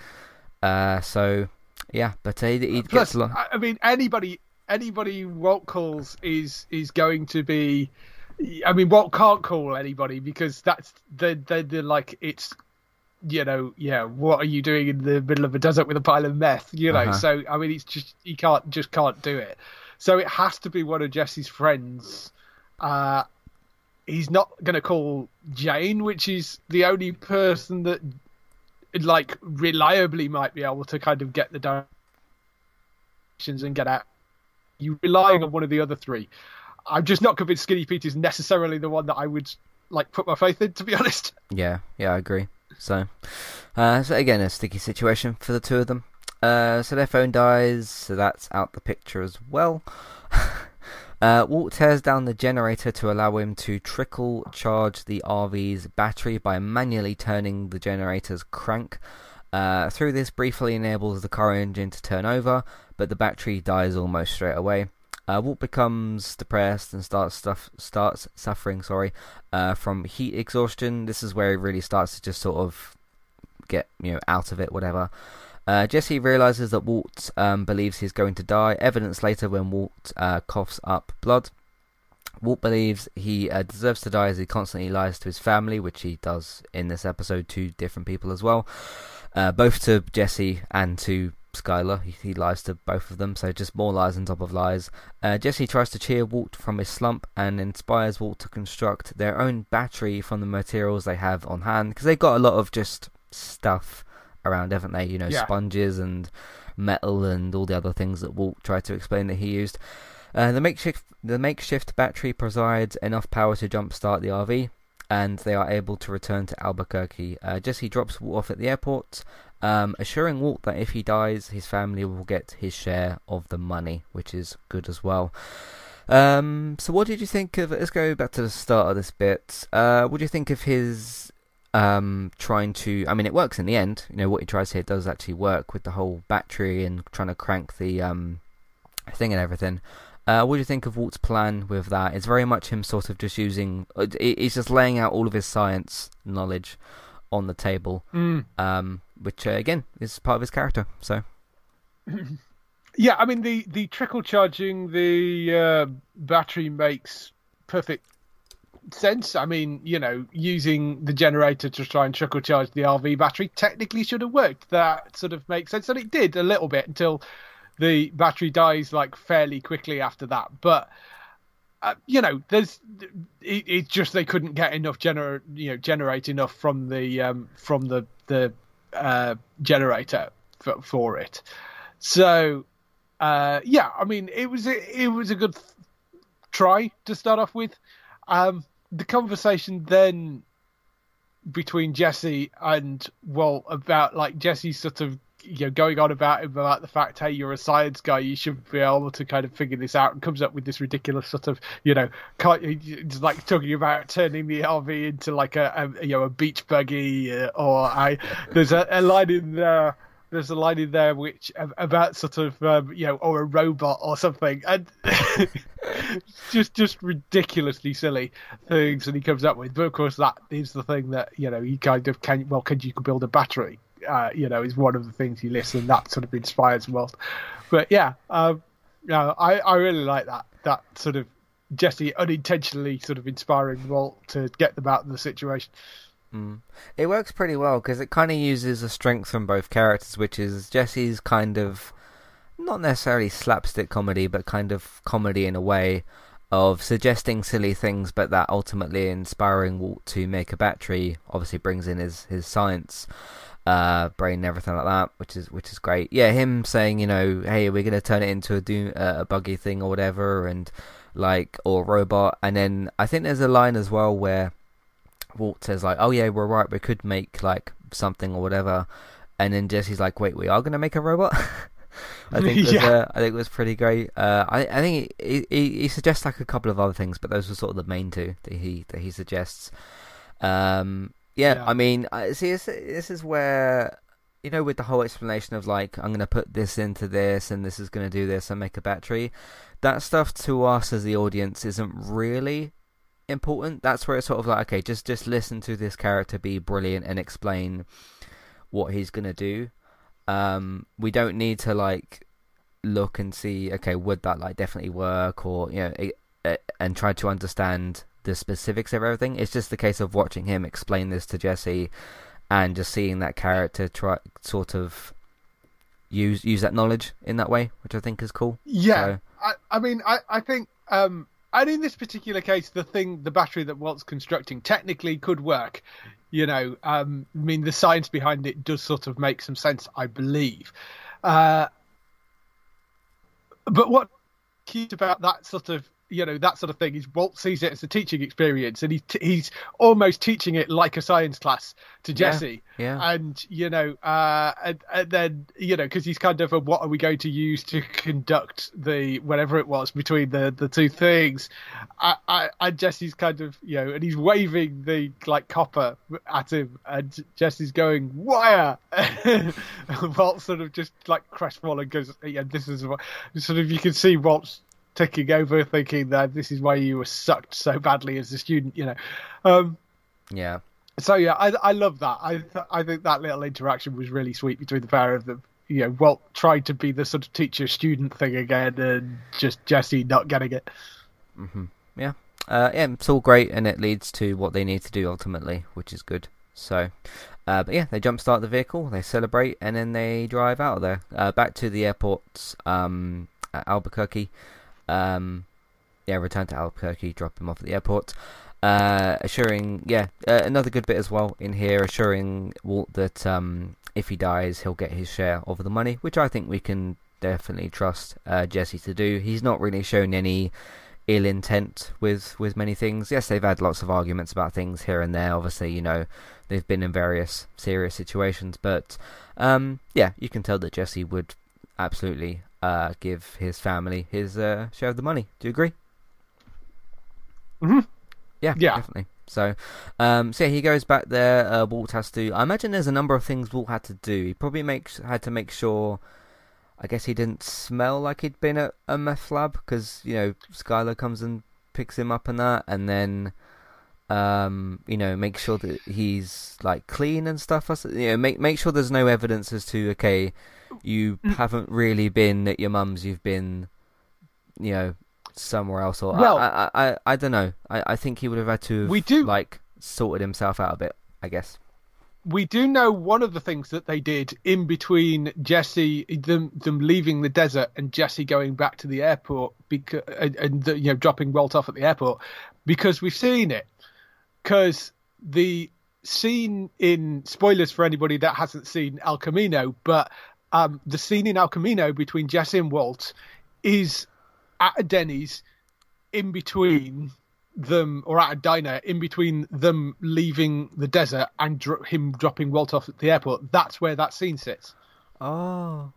Uh, so yeah, but uh, he, he
Plus,
gets along.
I I mean, anybody anybody Walt calls is is going to be. I mean, Walt can't call anybody because that's the the the like it's. You know, yeah. What are you doing in the middle of a desert with a pile of meth? You know,
Uh-huh.
so I mean, it's just he can't just can't do it. So it has to be one of Jesse's friends. Uh, he's not going to call Jane, which is the only person that like reliably might be able to kind of get the directions and get out. You relying on one of the other three. I'm just not convinced Skinny Pete is necessarily the one that I would like put my faith in, to be honest.
Yeah, yeah, I agree. So, uh, so again, a sticky situation for the two of them. Uh, so their phone dies, so that's out the picture as well. uh, Walt tears down the generator to allow him to trickle charge the RV's battery by manually turning the generator's crank. Uh, through this, briefly enables the car engine to turn over, but the battery dies almost straight away. Uh, Walt becomes depressed and starts stuff starts suffering. Sorry, uh, from heat exhaustion. This is where he really starts to just sort of get you know out of it, whatever. Uh, Jesse realizes that Walt um, believes he's going to die. Evidence later when Walt uh, coughs up blood. Walt believes he uh, deserves to die as he constantly lies to his family, which he does in this episode to different people as well, uh, both to Jesse and to Skyler. He, he, lies to both of them, so just more lies on top of lies. Uh, Jesse tries to cheer Walt from his slump and inspires Walt to construct their own battery from the materials they have on hand because they've got a lot of just stuff around, haven't they? You know, yeah. sponges and metal and all the other things that Walt tried to explain that he used. Uh, the makeshift the makeshift battery provides enough power to jumpstart the RV, and they are able to return to Albuquerque. Uh, Jesse drops Walt off at the airport, um, assuring Walt that if he dies, his family will get his share of the money, which is good as well. Um, so, what did you think of? Let's go back to the start of this bit. Uh, what do you think of his um, trying to. I mean, it works in the end. You know what he tries here does actually work with the whole battery and trying to crank the um, thing and everything. Uh, what do you think of Walt's plan with that? It's very much him sort of just using. Uh, he's just laying out all of his science knowledge on the table,
mm.
um, which uh, again is part of his character. So.
yeah, I mean the the trickle charging the uh, battery makes perfect sense. I mean, you know, using the generator to try and trickle charge the RV battery technically should have worked. That sort of makes sense, and it did a little bit until the battery dies like fairly quickly after that. But uh, you know, there's it, it's just they couldn't get enough gener you know generate enough from the um, from the the uh, generator for, for it. So uh, yeah, I mean, it was it was a good try to start off with. Um, the conversation then between Jesse and well about like Jesse sort of you know going on about him about the fact hey you're a science guy you should be able to kind of figure this out and comes up with this ridiculous sort of you know it's like talking about turning the RV into like a, a you know a beach buggy uh, or I there's a, a line in there there's a line in there which about sort of um, you know or a robot or something and just just ridiculously silly things that he comes up with but of course that is the thing that you know he kind of can well can you build a battery uh, you know is one of the things he lists and that sort of inspires Walt but yeah um, yeah I, I really like that that sort of Jesse unintentionally sort of inspiring Walt to get them out of the situation
Mm. It works pretty well because it kind of uses a strength from both characters, which is Jesse's kind of not necessarily slapstick comedy, but kind of comedy in a way of suggesting silly things, but that ultimately inspiring Walt to make a battery. Obviously, brings in his his science. Uh, brain and everything like that, which is which is great. Yeah, him saying, you know, hey, we're gonna turn it into a do uh, a buggy thing or whatever, and like or robot. And then I think there's a line as well where Walt says like, "Oh yeah, we're right. We could make like something or whatever," and then Jesse's like, "Wait, we are gonna make a robot." I think was, yeah. uh, I think it was pretty great. Uh, I I think he, he, he suggests like a couple of other things, but those were sort of the main two that he that he suggests. Um, yeah, yeah. I mean, see, this, this is where you know, with the whole explanation of like, I'm going to put this into this, and this is going to do this, and make a battery. That stuff to us as the audience isn't really important. That's where it's sort of like, okay, just just listen to this character be brilliant and explain what he's gonna do. Um, we don't need to like look and see, okay, would that like definitely work, or you know, it, it, and try to understand the specifics of everything. It's just the case of watching him explain this to Jesse, and just seeing that character try sort of use use that knowledge in that way, which I think is cool.
Yeah, so, I, I mean, I I think um, and in this particular case, the thing, the battery that Walt's constructing technically could work. You know, um, I mean, the science behind it does sort of make some sense, I believe. Uh, but what cute about that sort of you know that sort of thing. Is Walt sees it as a teaching experience, and he t- he's almost teaching it like a science class to Jesse.
Yeah. yeah.
And you know, uh, and, and then you know, because he's kind of a, what are we going to use to conduct the whatever it was between the the two things. I, I, and Jesse's kind of you know, and he's waving the like copper at him, and Jesse's going wire. Walt sort of just like crestfallen goes, yeah, this is what sort of you can see Walt's taking over, thinking that this is why you were sucked so badly as a student. You know, um,
yeah.
So yeah, I I love that. I th- I think that little interaction was really sweet between the pair of them. You know, Walt tried to be the sort of teacher student thing again, and just Jesse not getting it.
Mm-hmm. Yeah, uh, yeah, it's all great, and it leads to what they need to do ultimately, which is good. So, uh, but yeah, they jumpstart the vehicle, they celebrate, and then they drive out of there, uh, back to the airport um, at Albuquerque. Um, yeah, return to Albuquerque, drop him off at the airport. Uh, assuring, yeah, uh, another good bit as well in here, assuring Walt that um, if he dies, he'll get his share of the money, which I think we can definitely trust uh, Jesse to do. He's not really shown any ill intent with with many things. Yes, they've had lots of arguments about things here and there. Obviously, you know, they've been in various serious situations, but um, yeah, you can tell that Jesse would absolutely uh, give his family his uh, share of the money. Do you agree?
Mm-hmm.
Yeah,
Yeah.
definitely. So, um, so yeah, he goes back there. Uh, Walt has to. I imagine there's a number of things Walt had to do. He probably makes had to make sure. I guess he didn't smell like he'd been at a meth lab because you know Skyler comes and picks him up and that, and then um, you know make sure that he's like clean and stuff. You know, make make sure there's no evidence as to okay, you
Mm.
haven't really been at your mum's. You've been, you know, somewhere else. Or
Well-
I, I, I, I don't know. I, I think he would have had to. Have,
We do-
like sorted himself out a bit. I guess.
we do know one of the things that they did in between Jesse them them leaving the desert and Jesse going back to the airport because and, and the, you know dropping Walt off at the airport because we've seen it because the scene in spoilers for anybody that hasn't seen El Camino but um, the scene in El Camino between Jesse and Walt is at a Denny's in between them or at a diner in between them leaving the desert and dro- him dropping Walt off at the airport. That's where that scene sits.
Oh,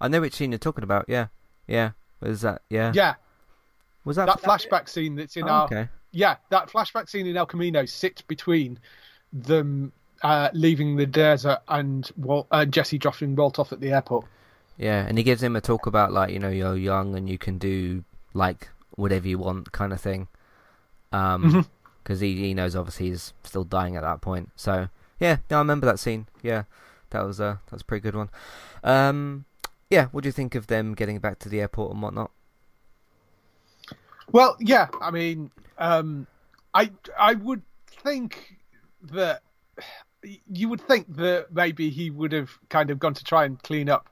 I know which scene you're talking about. Yeah, yeah. Was that? Yeah.
Yeah,
Was that?
that flashback scene that's in
Oh,
our
okay.
yeah that flashback scene in El Camino sits between them uh, leaving the desert and Walt, uh, Jesse dropping Walt off at the airport.
Yeah, and he gives him a talk about like you know you're young and you can do like whatever you want kind of thing. Um,
Mhm.
because he he knows obviously he's still dying at that point. So yeah, no, I remember that scene. Yeah, that was uh that was a pretty good one. Um, yeah, what do you think of them getting back to the airport and whatnot?
Well, yeah, I mean, um, I I would think that you would think that maybe he would have kind of gone to try and clean up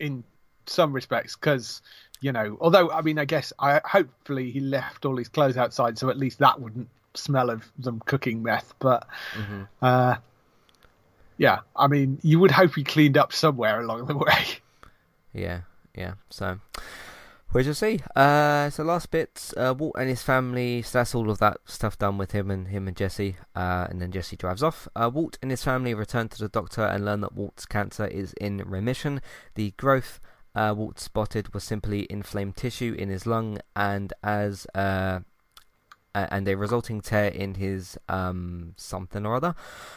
in some respects because you know, although I mean, I guess I hopefully he left all his clothes outside, so at least that wouldn't smell of them cooking meth. But
Mhm.
uh, yeah, I mean, you would hope he cleaned up somewhere along the way.
Yeah, yeah. So we shall see. Uh, so last bit, uh, Walt and his family. So that's all of that stuff done with him and him and Jesse. Uh, and then Jesse drives off. Uh, Walt and his family return to the doctor and learn that Walt's cancer is in remission. The growth uh, Walt spotted was simply inflamed tissue in his lung, and as uh, and a resulting tear in his um something or other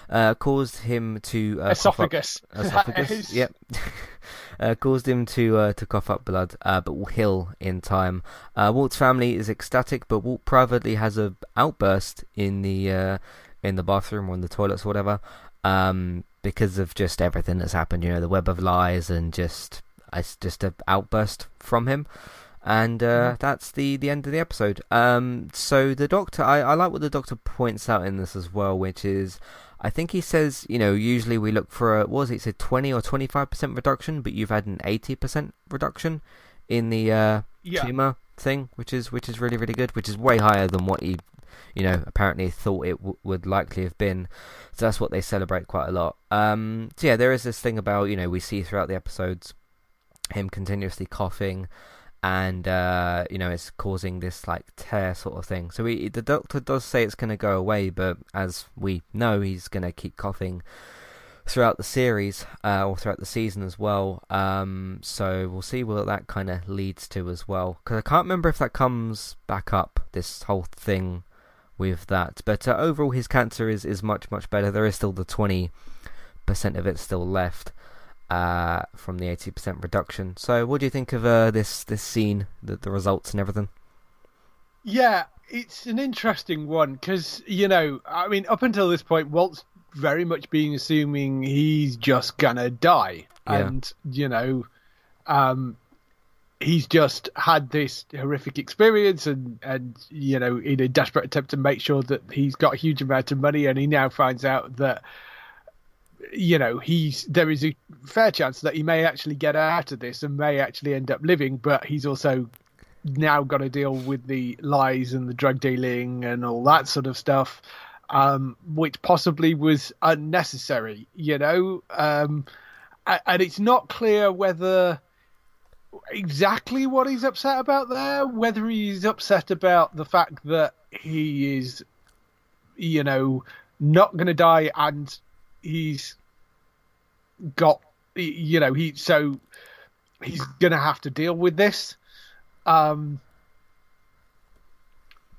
uh, caused him to uh, cough up-
Esophagus.
esophagus. Yep. uh, caused him to uh, to cough up blood, uh, but will heal in time. Uh, Walt's family is ecstatic, but Walt privately has a outburst in the uh, in the bathroom or in the toilets or whatever, um, because of just everything that's happened. You know, the web of lies and just it's just an outburst from him. And uh, that's the, the end of the episode. Um, so the doctor, I, I like what the doctor points out in this as well, which is I think he says, you know, usually we look for a, what was it, he said 20 or 25% reduction, but you've had an 80% reduction in the uh,
Yeah.
tumor thing, which is which is really really good, which is way higher than what he, you know, apparently thought it w- would likely have been. So that's what they celebrate quite a lot. Um, so yeah, there is this thing about you know we see throughout the episodes him continuously coughing and uh, you know it's causing this like tear sort of thing. So he, the doctor does say it's going to go away, but as we know, he's going to keep coughing throughout the series uh, or throughout the season as well. Um, so we'll see what that kind of leads to as well. Because I can't remember if that comes back up this whole thing with that. But uh, overall, his cancer is is much much better. There is still the twenty percent of it still left. Uh, from the eighty percent reduction. So, what do you think of uh, this this scene, the, the results and everything?
Yeah, it's an interesting one because you know, I mean, up until this point, Walt's very much being assuming he's just gonna die,
Yeah.
and you know, um, he's just had this horrific experience, and and you know, in a desperate attempt to make sure that he's got a huge amount of money, and he now finds out that you know he's there is a fair chance that he may actually get out of this and may actually end up living, but he's also now got to deal with the lies and the drug dealing and all that sort of stuff, um, which possibly was unnecessary, you know. Um, and it's not clear whether exactly what he's upset about there, whether he's upset about the fact that he is, you know, not going to die and he's got, you know, he so he's going to have to deal with this. Um,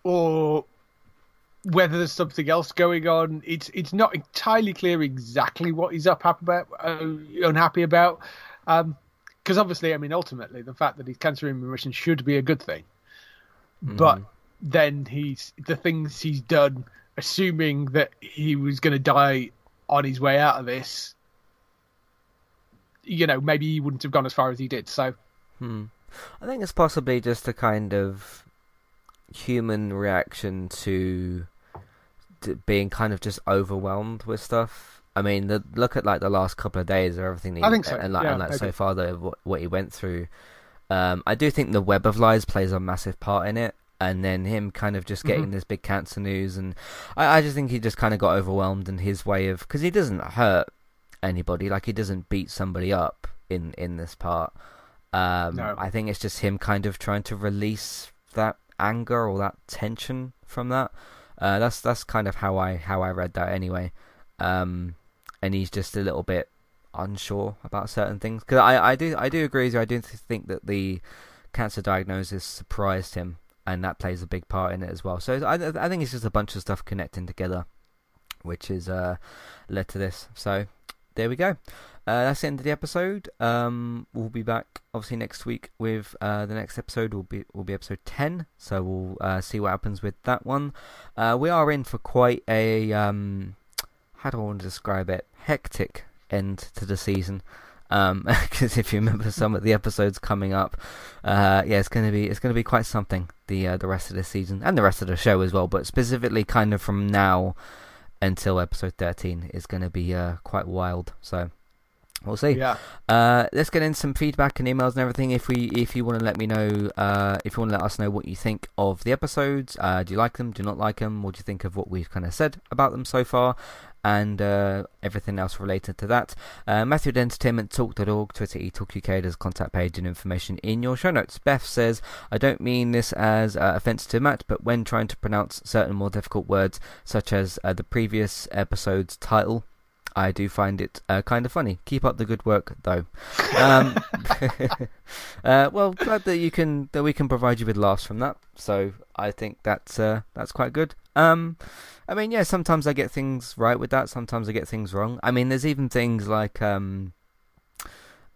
or whether there's something else going on. It's it's not entirely clear exactly what he's up about, uh, unhappy about, um because obviously, I mean, ultimately, the fact that he's cancer in remission should be a good thing, but then he's the things he's done, assuming that he was going to die on his way out of this. You know, maybe he wouldn't have gone as far as he did. So,
I think it's possibly just a kind of human reaction to, to being kind of just overwhelmed with stuff. I mean, the, look at like the last couple of days or everything. That
I think so,
And like,
yeah,
and like so far, the, what, what he went through. Um, I do think the web of lies plays a massive part in it, and then him kind of just getting
Mhm.
this big cancer news, and I, I just think he just kind of got overwhelmed in his way of because he doesn't hurt anybody, like he doesn't beat somebody up in in this part. Um,
No.
I think it's just him kind of trying to release that anger or that tension from that. Uh, that's that's kind of how I how I read that anyway. Um, and he's just a little bit unsure about certain things because I, I do I do agree with you. I do think that the cancer diagnosis surprised him, and that plays a big part in it as well. So I I think it's just a bunch of stuff connecting together, which is uh led to this. So there we go. Uh, that's the end of the episode. Um, we'll be back obviously next week with uh, the next episode. Will be will be episode ten. So we'll uh, see what happens with that one. Uh, we are in for quite a um, how do I want to describe it? Hectic end to the season. Um, because if you remember some of the episodes coming up, uh, yeah, it's gonna be it's gonna be quite something. The uh, the rest of the season and the rest of the show as well, but specifically kind of from now until episode thirteen is gonna be uh quite wild. So we'll see.
yeah.
Uh, let's get in some feedback and emails and everything. If we, if you want to let me know, uh, if you want to let us know what you think of the episodes, uh, do you like them? Do you not like them? What do you think of what we've kind of said about them so far? And uh, everything else related to that. Uh, Matthew at entertainmenttalk.org, Twitter eTalkUK, there's contact page and information in your show notes. Beth says, I don't mean this as uh, offense to Matt, but when trying to pronounce certain more difficult words, such as uh, the previous episode's title, I do find it uh, kind of funny. Keep up the good work, though. Um, uh, well, glad that you can that we can provide you with laughs from that. So I think that's uh, that's quite good. Um, I mean, yeah, sometimes I get things right with that. Sometimes I get things wrong. I mean, there's even things like um,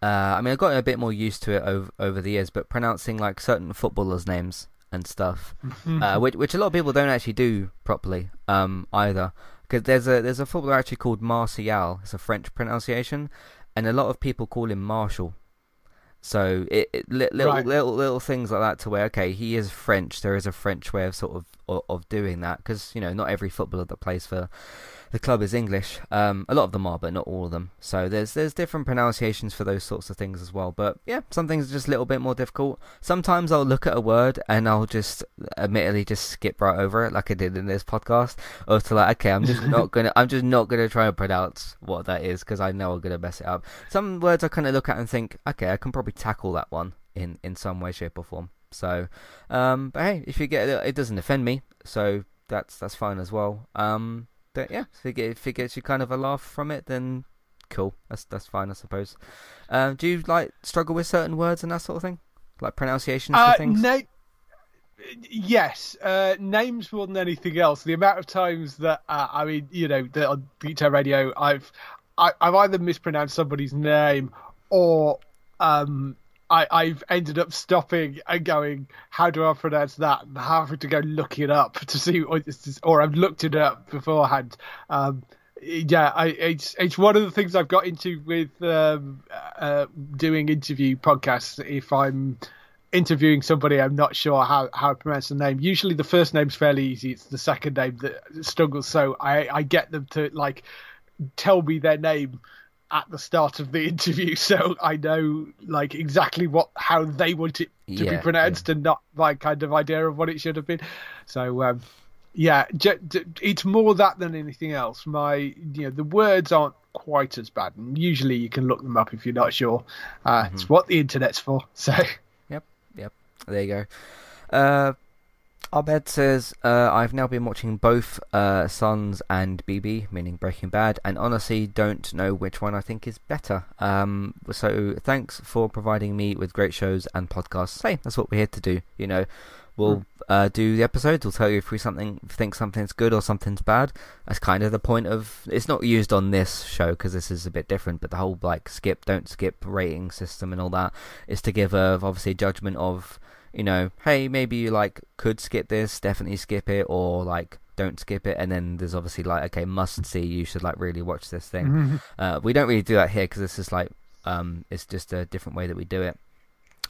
uh, I mean, I've gotten a bit more used to it over over the years, but pronouncing like certain footballers' names and stuff, uh, which which a lot of people don't actually do properly um, either. Because there's a there's a footballer actually called Martial. It's a French pronunciation, and a lot of people call him Marshall. So it, it little
Right.
little little things like that to where okay he is French. There is a French way of sort of of, of doing that because you know not every footballer that plays for the club is English. Um, a lot of them are, but not all of them. So there's there's different pronunciations for those sorts of things as well. But yeah, some things are just a little bit more difficult. Sometimes I'll look at a word and I'll just admittedly just skip right over it, like I did in this podcast, or to like okay, I'm just not gonna I'm just not gonna try and pronounce what that is because I know I'm gonna mess it up. Some words I kind of look at and think, okay, I can probably tackle that one in in some way, shape, or form. So, um, but hey, if you get it, it doesn't offend me, so that's that's fine as well. Um, but yeah, if it, if it gets you kind of a laugh from it, then cool. That's that's fine, I suppose. Um, do you like struggle with certain words and that sort of thing, like pronunciations
Uh,
for things?
na- yes, uh, names more than anything else. The amount of times that uh, I mean, you know, that on Beat Radio, I've I, I've either mispronounced somebody's name or um, I, I've ended up stopping and going, how do I pronounce that? And having to go look it up to see, is, or I've looked it up beforehand. Um, yeah, I, it's it's one of the things I've got into with um, uh, doing interview podcasts. If I'm interviewing somebody, I'm not sure how, how to pronounce the name. Usually, the first name's fairly easy. It's the second name that struggles. So I, I get them to like tell me their name at the start of the interview, so I know like exactly what how they want it to
Yeah,
be pronounced, and not my kind of idea of what it should have been. So um, yeah, j- j- it's more that than anything else. My you know the words aren't quite as bad, and usually you can look them up if you're not sure. Uh, It's what the internet's for. So
Yep, yep. There you go. Uh, Abed says, uh, I've now been watching both uh, Sons and BB, meaning Breaking Bad, and honestly don't know which one I think is better. Um, so thanks for providing me with great shows and podcasts. Hey, that's what we're here to do. You know, we'll uh, do the episodes. We'll tell you if we something think something's good or something's bad. That's kind of the point of. It's not used on this show because this is a bit different. But the whole like skip, don't skip rating system and all that is to give a obviously judgment of you know, hey, maybe you like could skip this, definitely skip it, or like don't skip it. And then there's obviously like, okay, must see, you should like really watch this thing. uh, we don't really do that here because this is like, um, it's just a different way that we do it.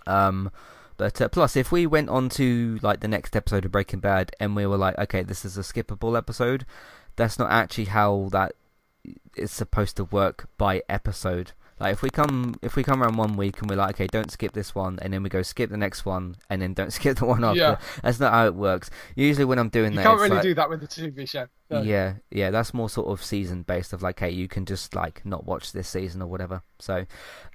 Um, but uh, plus, if we went on to like the next episode of Breaking Bad and we were like, okay, this is a skippable episode, that's not actually how that is supposed to work by episode. Like if we come if we come around one week and we're like, okay, don't skip this one, and then we go skip the next one, and then don't skip the one after.
Yeah.
That's not how it works. Usually when I'm doing
you
that,
you
can't
really
like-
do that with the TV show. No.
yeah, yeah, that's more sort of season based of like, hey, you can just like not watch this season or whatever. So,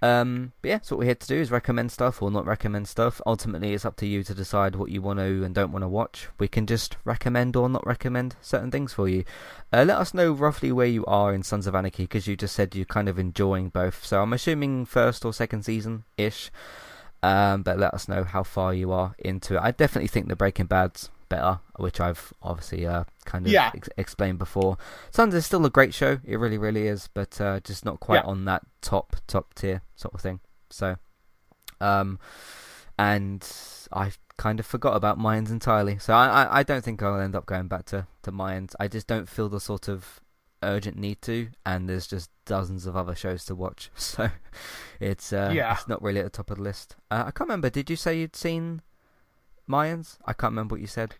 um, but yeah, so what we're here to do is recommend stuff or not recommend stuff. Ultimately, it's up to you to decide what you want to and don't want to watch. We can just recommend or not recommend certain things for you. Uh, let us know roughly where you are in Sons of Anarchy because you just said you're kind of enjoying both. So I'm assuming first or second season ish. Um, but let us know how far you are into it. I definitely think the Breaking Bad's better, which I've obviously uh, kind of
Yeah.
ex- explained before. Sons is still a great show, it really, really is, but uh, just not quite
Yeah.
on that top, top tier sort of thing. So, um, and I kind of forgot about Mayans entirely. So I, I, I don't think I'll end up going back to to Mayans. I just don't feel the sort of urgent need to, and there's just dozens of other shows to watch. So it's uh,
Yeah.
it's not really at the top of the list. Uh, I can't remember. Did you say you'd seen Mayans? I can't remember what you said.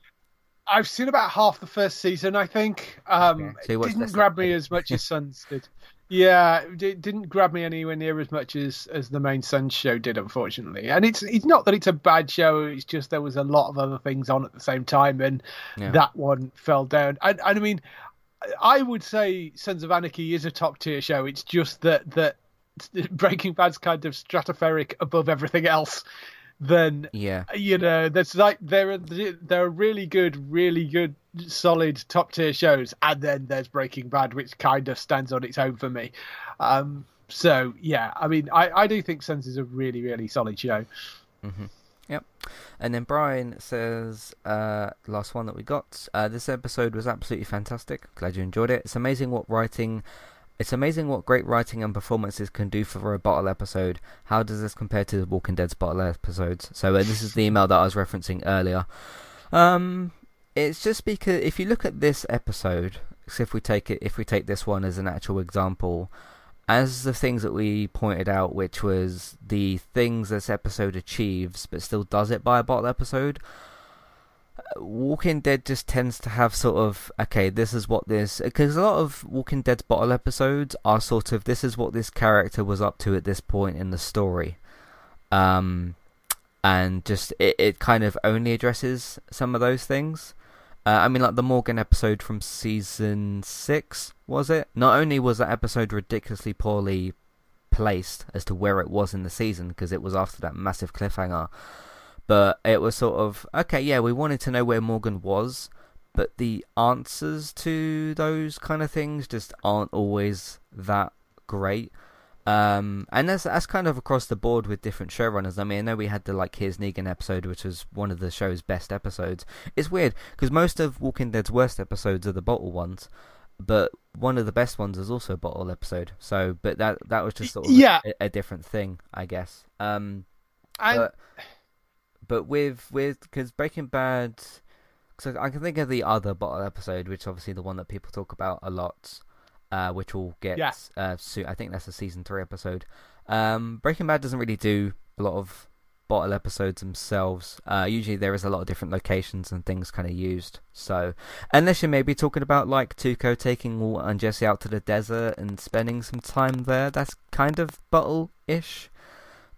I've seen about half the first season, I think. Um,
Okay, so
it didn't grab me as much as Sons did. Yeah, it didn't grab me anywhere near as much as, as the main Sons show did, unfortunately. And it's it's not that it's a bad show; it's just there was a lot of other things on at the same time, and
Yeah.
that one fell down. And, and I mean, I would say Sons of Anarchy is a top tier show. It's just that that Breaking Bad's kind of stratospheric above everything else. Then
Yeah.
you know, that's like there are there are really good, really good, solid top tier shows, and then there's Breaking Bad, which kind of stands on its own for me. Um, so yeah, I mean, I, I do think Sons is a really, really solid show.
Yep. And then Brian says, uh, last one that we got. Uh, this episode was absolutely fantastic. Glad you enjoyed it. It's amazing what writing. It's amazing what great writing and performances can do for a bottle episode. How does this compare to the Walking Dead's bottle episodes? So uh, this is the email that I was referencing earlier. Um, it's just because if you look at this episode, so if we take it, if we take this one as an actual example, as the things that we pointed out, which was the things this episode achieves, but still does it by a bottle episode. Walking Dead just tends to have sort of okay, this is what this because a lot of Walking Dead's bottle episodes are sort of this is what this character was up to at this point in the story, um, and just it, it kind of only addresses some of those things. Uh, I mean, like the Morgan episode from season six, was it? Not only was that episode ridiculously poorly placed as to where it was in the season, because it was after that massive cliffhanger, but it was sort of okay, yeah, we wanted to know where Morgan was, but the answers to those kind of things just aren't always that great. Um, and that's that's kind of across the board with different showrunners. I mean, I know we had the like Here's Negan episode, which was one of the show's best episodes. It's weird because most of Walking Dead's worst episodes are the bottle ones, but one of the best ones is also a bottle episode. So, but that that was just sort of
Yeah.
a, a different thing, I guess. Um,
And
but but with with because Breaking Bad, because I can think of the other bottle episode, which is obviously the one that people talk about a lot, uh, which will get
Yeah.
uh, soon. I think that's a season three episode. Um, Breaking Bad doesn't really do a lot of bottle episodes themselves. Uh, usually there is a lot of different locations and things kind of used. So unless you're maybe talking about like Tuco taking Walt and Jesse out to the desert and spending some time there, that's kind of bottle-ish.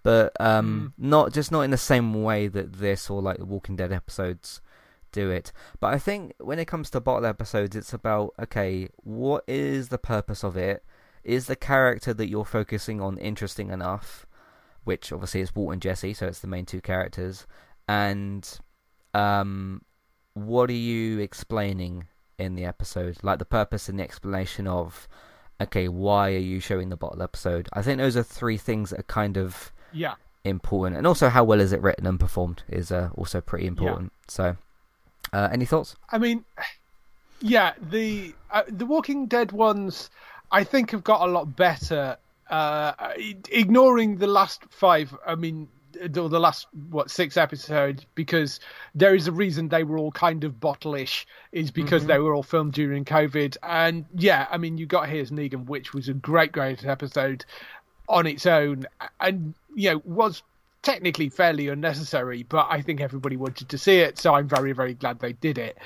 But um, not just not in the same way that this or like the Walking Dead episodes do it. But I think when it comes to bottle episodes, it's about okay, what is the purpose of it? Is the character that you're focusing on interesting enough? Which obviously is Walt and Jesse, so it's the main two characters. And um, what are you explaining in the episode? Like the purpose and the explanation of okay, why are you showing the bottle episode? I think those are three things that are kind of
yeah,
important, and also how well is it written and performed is uh, also pretty important. So, uh, any thoughts?
I mean, yeah, the uh, the Walking Dead ones, I think, have got a lot better. Uh, ignoring the last five, I mean, the, the last what six episodes, because there is a reason they were all kind of bottle-ish, is because they were all filmed during COVID. And yeah, I mean, you got Here's Negan, which was a great, great episode on its own, and you know was technically fairly unnecessary, but I think everybody wanted to see it, so I'm very, very glad they did it.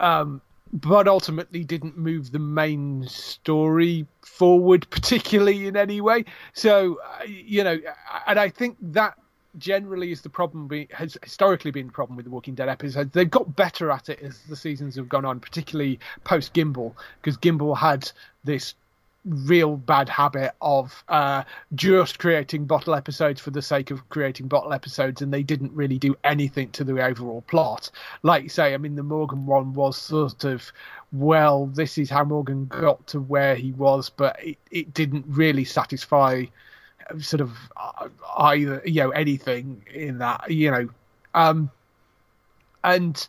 Um, but ultimately didn't move the main story forward particularly in any way. So, uh, you know, and I think that generally is the problem, be, has historically been the problem with the Walking Dead episodes. They've got better at it as the seasons have gone on, particularly post Gimple, because Gimple had this real bad habit of uh, just creating bottle episodes for the sake of creating bottle episodes, and they didn't really do anything to the overall plot. Like you say, I mean, the Morgan one was sort of, well, this is how Morgan got to where he was, but it, it didn't really satisfy sort of uh, either, you know, anything in that, you know. Um, and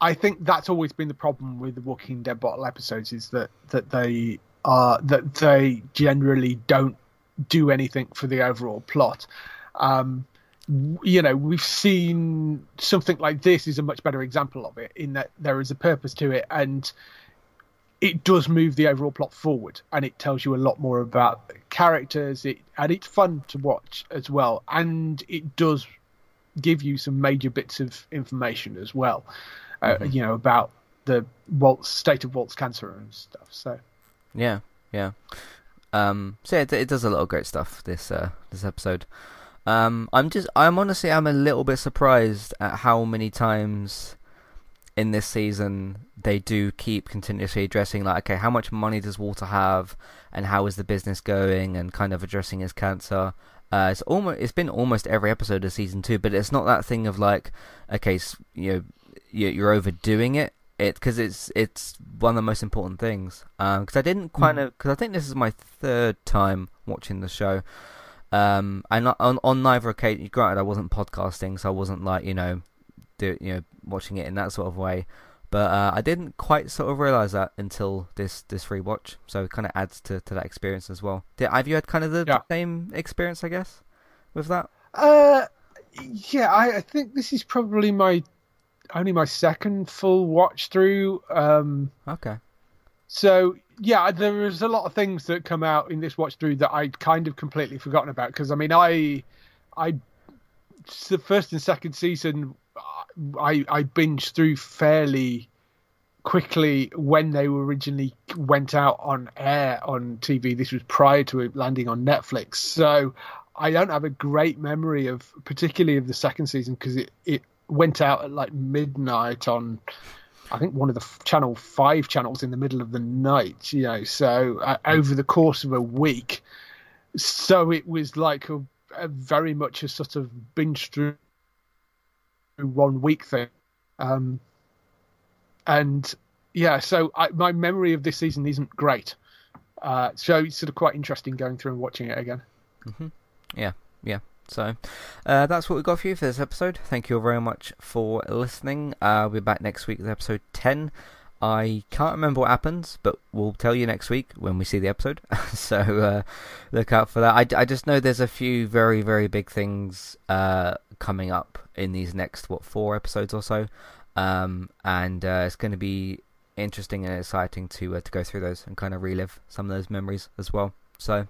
I think that's always been the problem with the Walking Dead bottle episodes is that that they are that they generally don't do anything for the overall plot. Um, you know, we've seen something like this is a much better example of it in that there is a purpose to it and it does move the overall plot forward and it tells you a lot more about the characters. It and it's fun to watch as well and it does give you some major bits of information as well uh, you know about the Walt's state of Walt's cancer and stuff. So
Yeah, yeah. Um, so yeah, it, it does a lot of great stuff. This uh, this episode. Um, I'm just, I'm honestly, I'm a little bit surprised at how many times in this season they do keep continuously addressing like, okay, how much money does Walter have, and how is the business going, and kind of addressing his cancer. Uh, it's almost, it's been almost every episode of season two, but it's not that thing of like, okay, you know, you- you're overdoing it it because it's it's one of the most important things. Because I didn't quite know because I think this is my third time watching the show. Um, and on on neither occasion, granted, I wasn't podcasting, so I wasn't like you know, do you know watching it in that sort of way. But uh, I didn't quite sort of realize that until this this rewatch. So it kind of adds to, to that experience as well. Did, have you had kind of the,
Yeah.
same experience, I guess, with that?
Uh, yeah, I, I think this is probably my only my second full watch through. Um,
Okay.
so yeah, there was a lot of things that come out in this watch through that I'd kind of completely forgotten about. Because I mean, I, I, the first and second season, I I binged through fairly quickly when they were originally went out on air on TV. This was prior to it landing on Netflix, so I don't have a great memory of particularly of the second season because it it went out at like midnight on I think one of the channel five channels in the middle of the night. You know, so uh, over the course of a week, so it was like a, a very much a sort of binge through one week thing. Um, and yeah, so I, my memory of this season isn't great. Uh, so it's sort of quite interesting going through and watching it again.
Yeah, yeah. So uh, that's what we got for you for this episode. Thank you all very much for listening. Uh, we'll be back next week with episode 10. I can't remember what happens, but we'll tell you next week when we see the episode. so uh, look out for that. I, I just know there's a few very very big things uh, coming up in these next what four episodes or so, um, and uh, it's going to be interesting and exciting to uh, to go through those and kind of relive some of those memories as well. So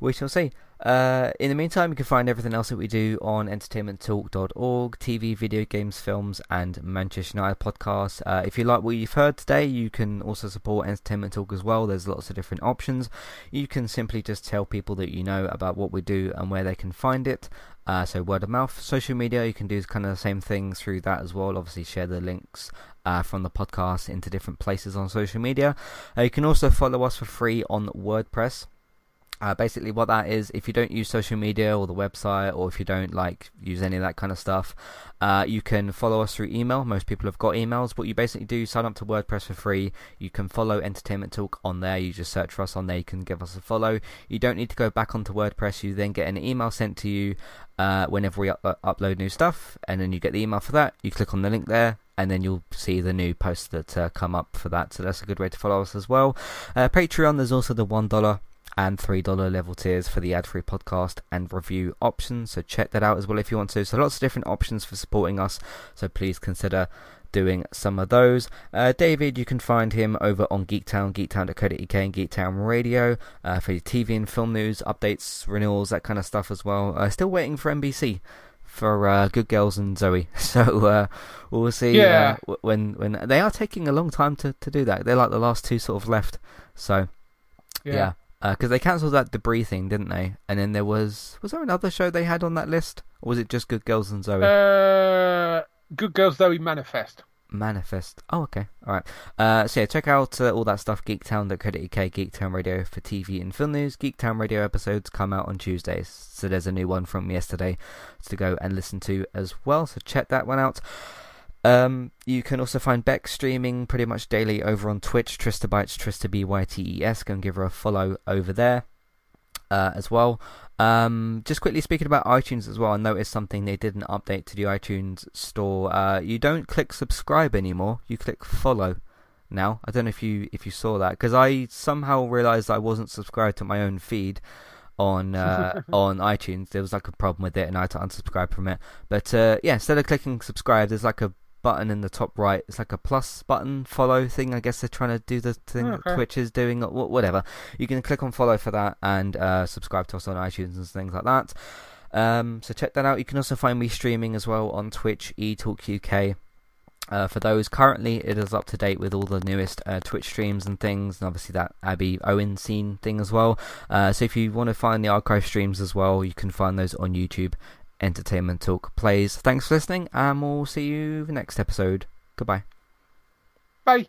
we shall see. Uh, in the meantime, you can find everything else that we do on entertainmenttalk.org, TV, video games, films, and Manchester United podcasts. Uh, if you like what you've heard today, you can also support Entertainment Talk as well. There's lots of different options. You can simply just tell people that you know about what we do and where they can find it. Uh, so word of mouth, social media, you can do kind of the same thing through that as well. Obviously, share the links uh, from the podcast into different places on social media. Uh, you can also follow us for free on WordPress. Uh, basically, what that is, if you don't use social media or the website, or if you don't like use any of that kind of stuff, uh, you can follow us through email. Most people have got emails. What you basically do, sign up to WordPress for free. You can follow Entertainment Talk on there. You just search for us on there. You can give us a follow. You don't need to go back onto WordPress. You then get an email sent to you uh, whenever we up- upload new stuff, and then you get the email for that. You click on the link there, and then you'll see the new posts that uh, come up for that. So that's a good way to follow us as well. Uh, Patreon, there's also the one dollar and $3 level tiers for the ad free podcast and review options. So check that out as well if you want to. So lots of different options for supporting us. So please consider doing some of those. Uh, David, you can find him over on Geektown, geektown.co.uk and Geektown Radio uh, for your TV and film news, updates, renewals, that kind of stuff as well. Uh, still waiting for NBC for uh, Good Girls and Zoe. So uh, we'll see uh,
Yeah.
uh, when when they are taking a long time to, to do that. They're like the last two sort of left. So yeah, because they cancelled that debris thing, didn't they? And then there was was there another show they had on that list, or was it just Good Girls and Zoe?
Uh, Good Girls Zoe Manifest.
Manifest. Oh, okay. All right. Uh, so yeah, check out uh, all that stuff. Geektown. Geektown.co.uk, Geektown Radio for TV and film news. Geektown Radio episodes come out on Tuesdays, so there's a new one from yesterday to go and listen to as well. So check that one out. Um, you can also find Beck streaming pretty much daily over on Twitch. Trista Bytes, Trista B Y T E S. Go and give her a follow over there uh, as well. Um, just quickly speaking about iTunes as well, I noticed something they did an update to the iTunes store. Uh, you don't click subscribe anymore; you click follow now. I don't know if you if you saw that because I somehow realised I wasn't subscribed to my own feed on uh, on iTunes. There was like a problem with it, and I had to unsubscribe from it. But uh, yeah, instead of clicking subscribe, there's like a button in the top right. It's like a plus button follow thing. I guess they're trying to do the thing that Twitch is doing, or whatever. You can click on follow for that and uh, subscribe to us on iTunes and things like that. Um, so check that out. You can also find me streaming as well on Twitch, eTalk UK. Uh, for those currently, it is up to date with all the newest uh, Twitch streams and things, and obviously that Abby Owen scene thing as well. Uh, so if you want to find the archive streams as well, you can find those on YouTube. Entertainment Talk plays. Thanks for listening, and we'll see you the next episode. Goodbye.
Bye.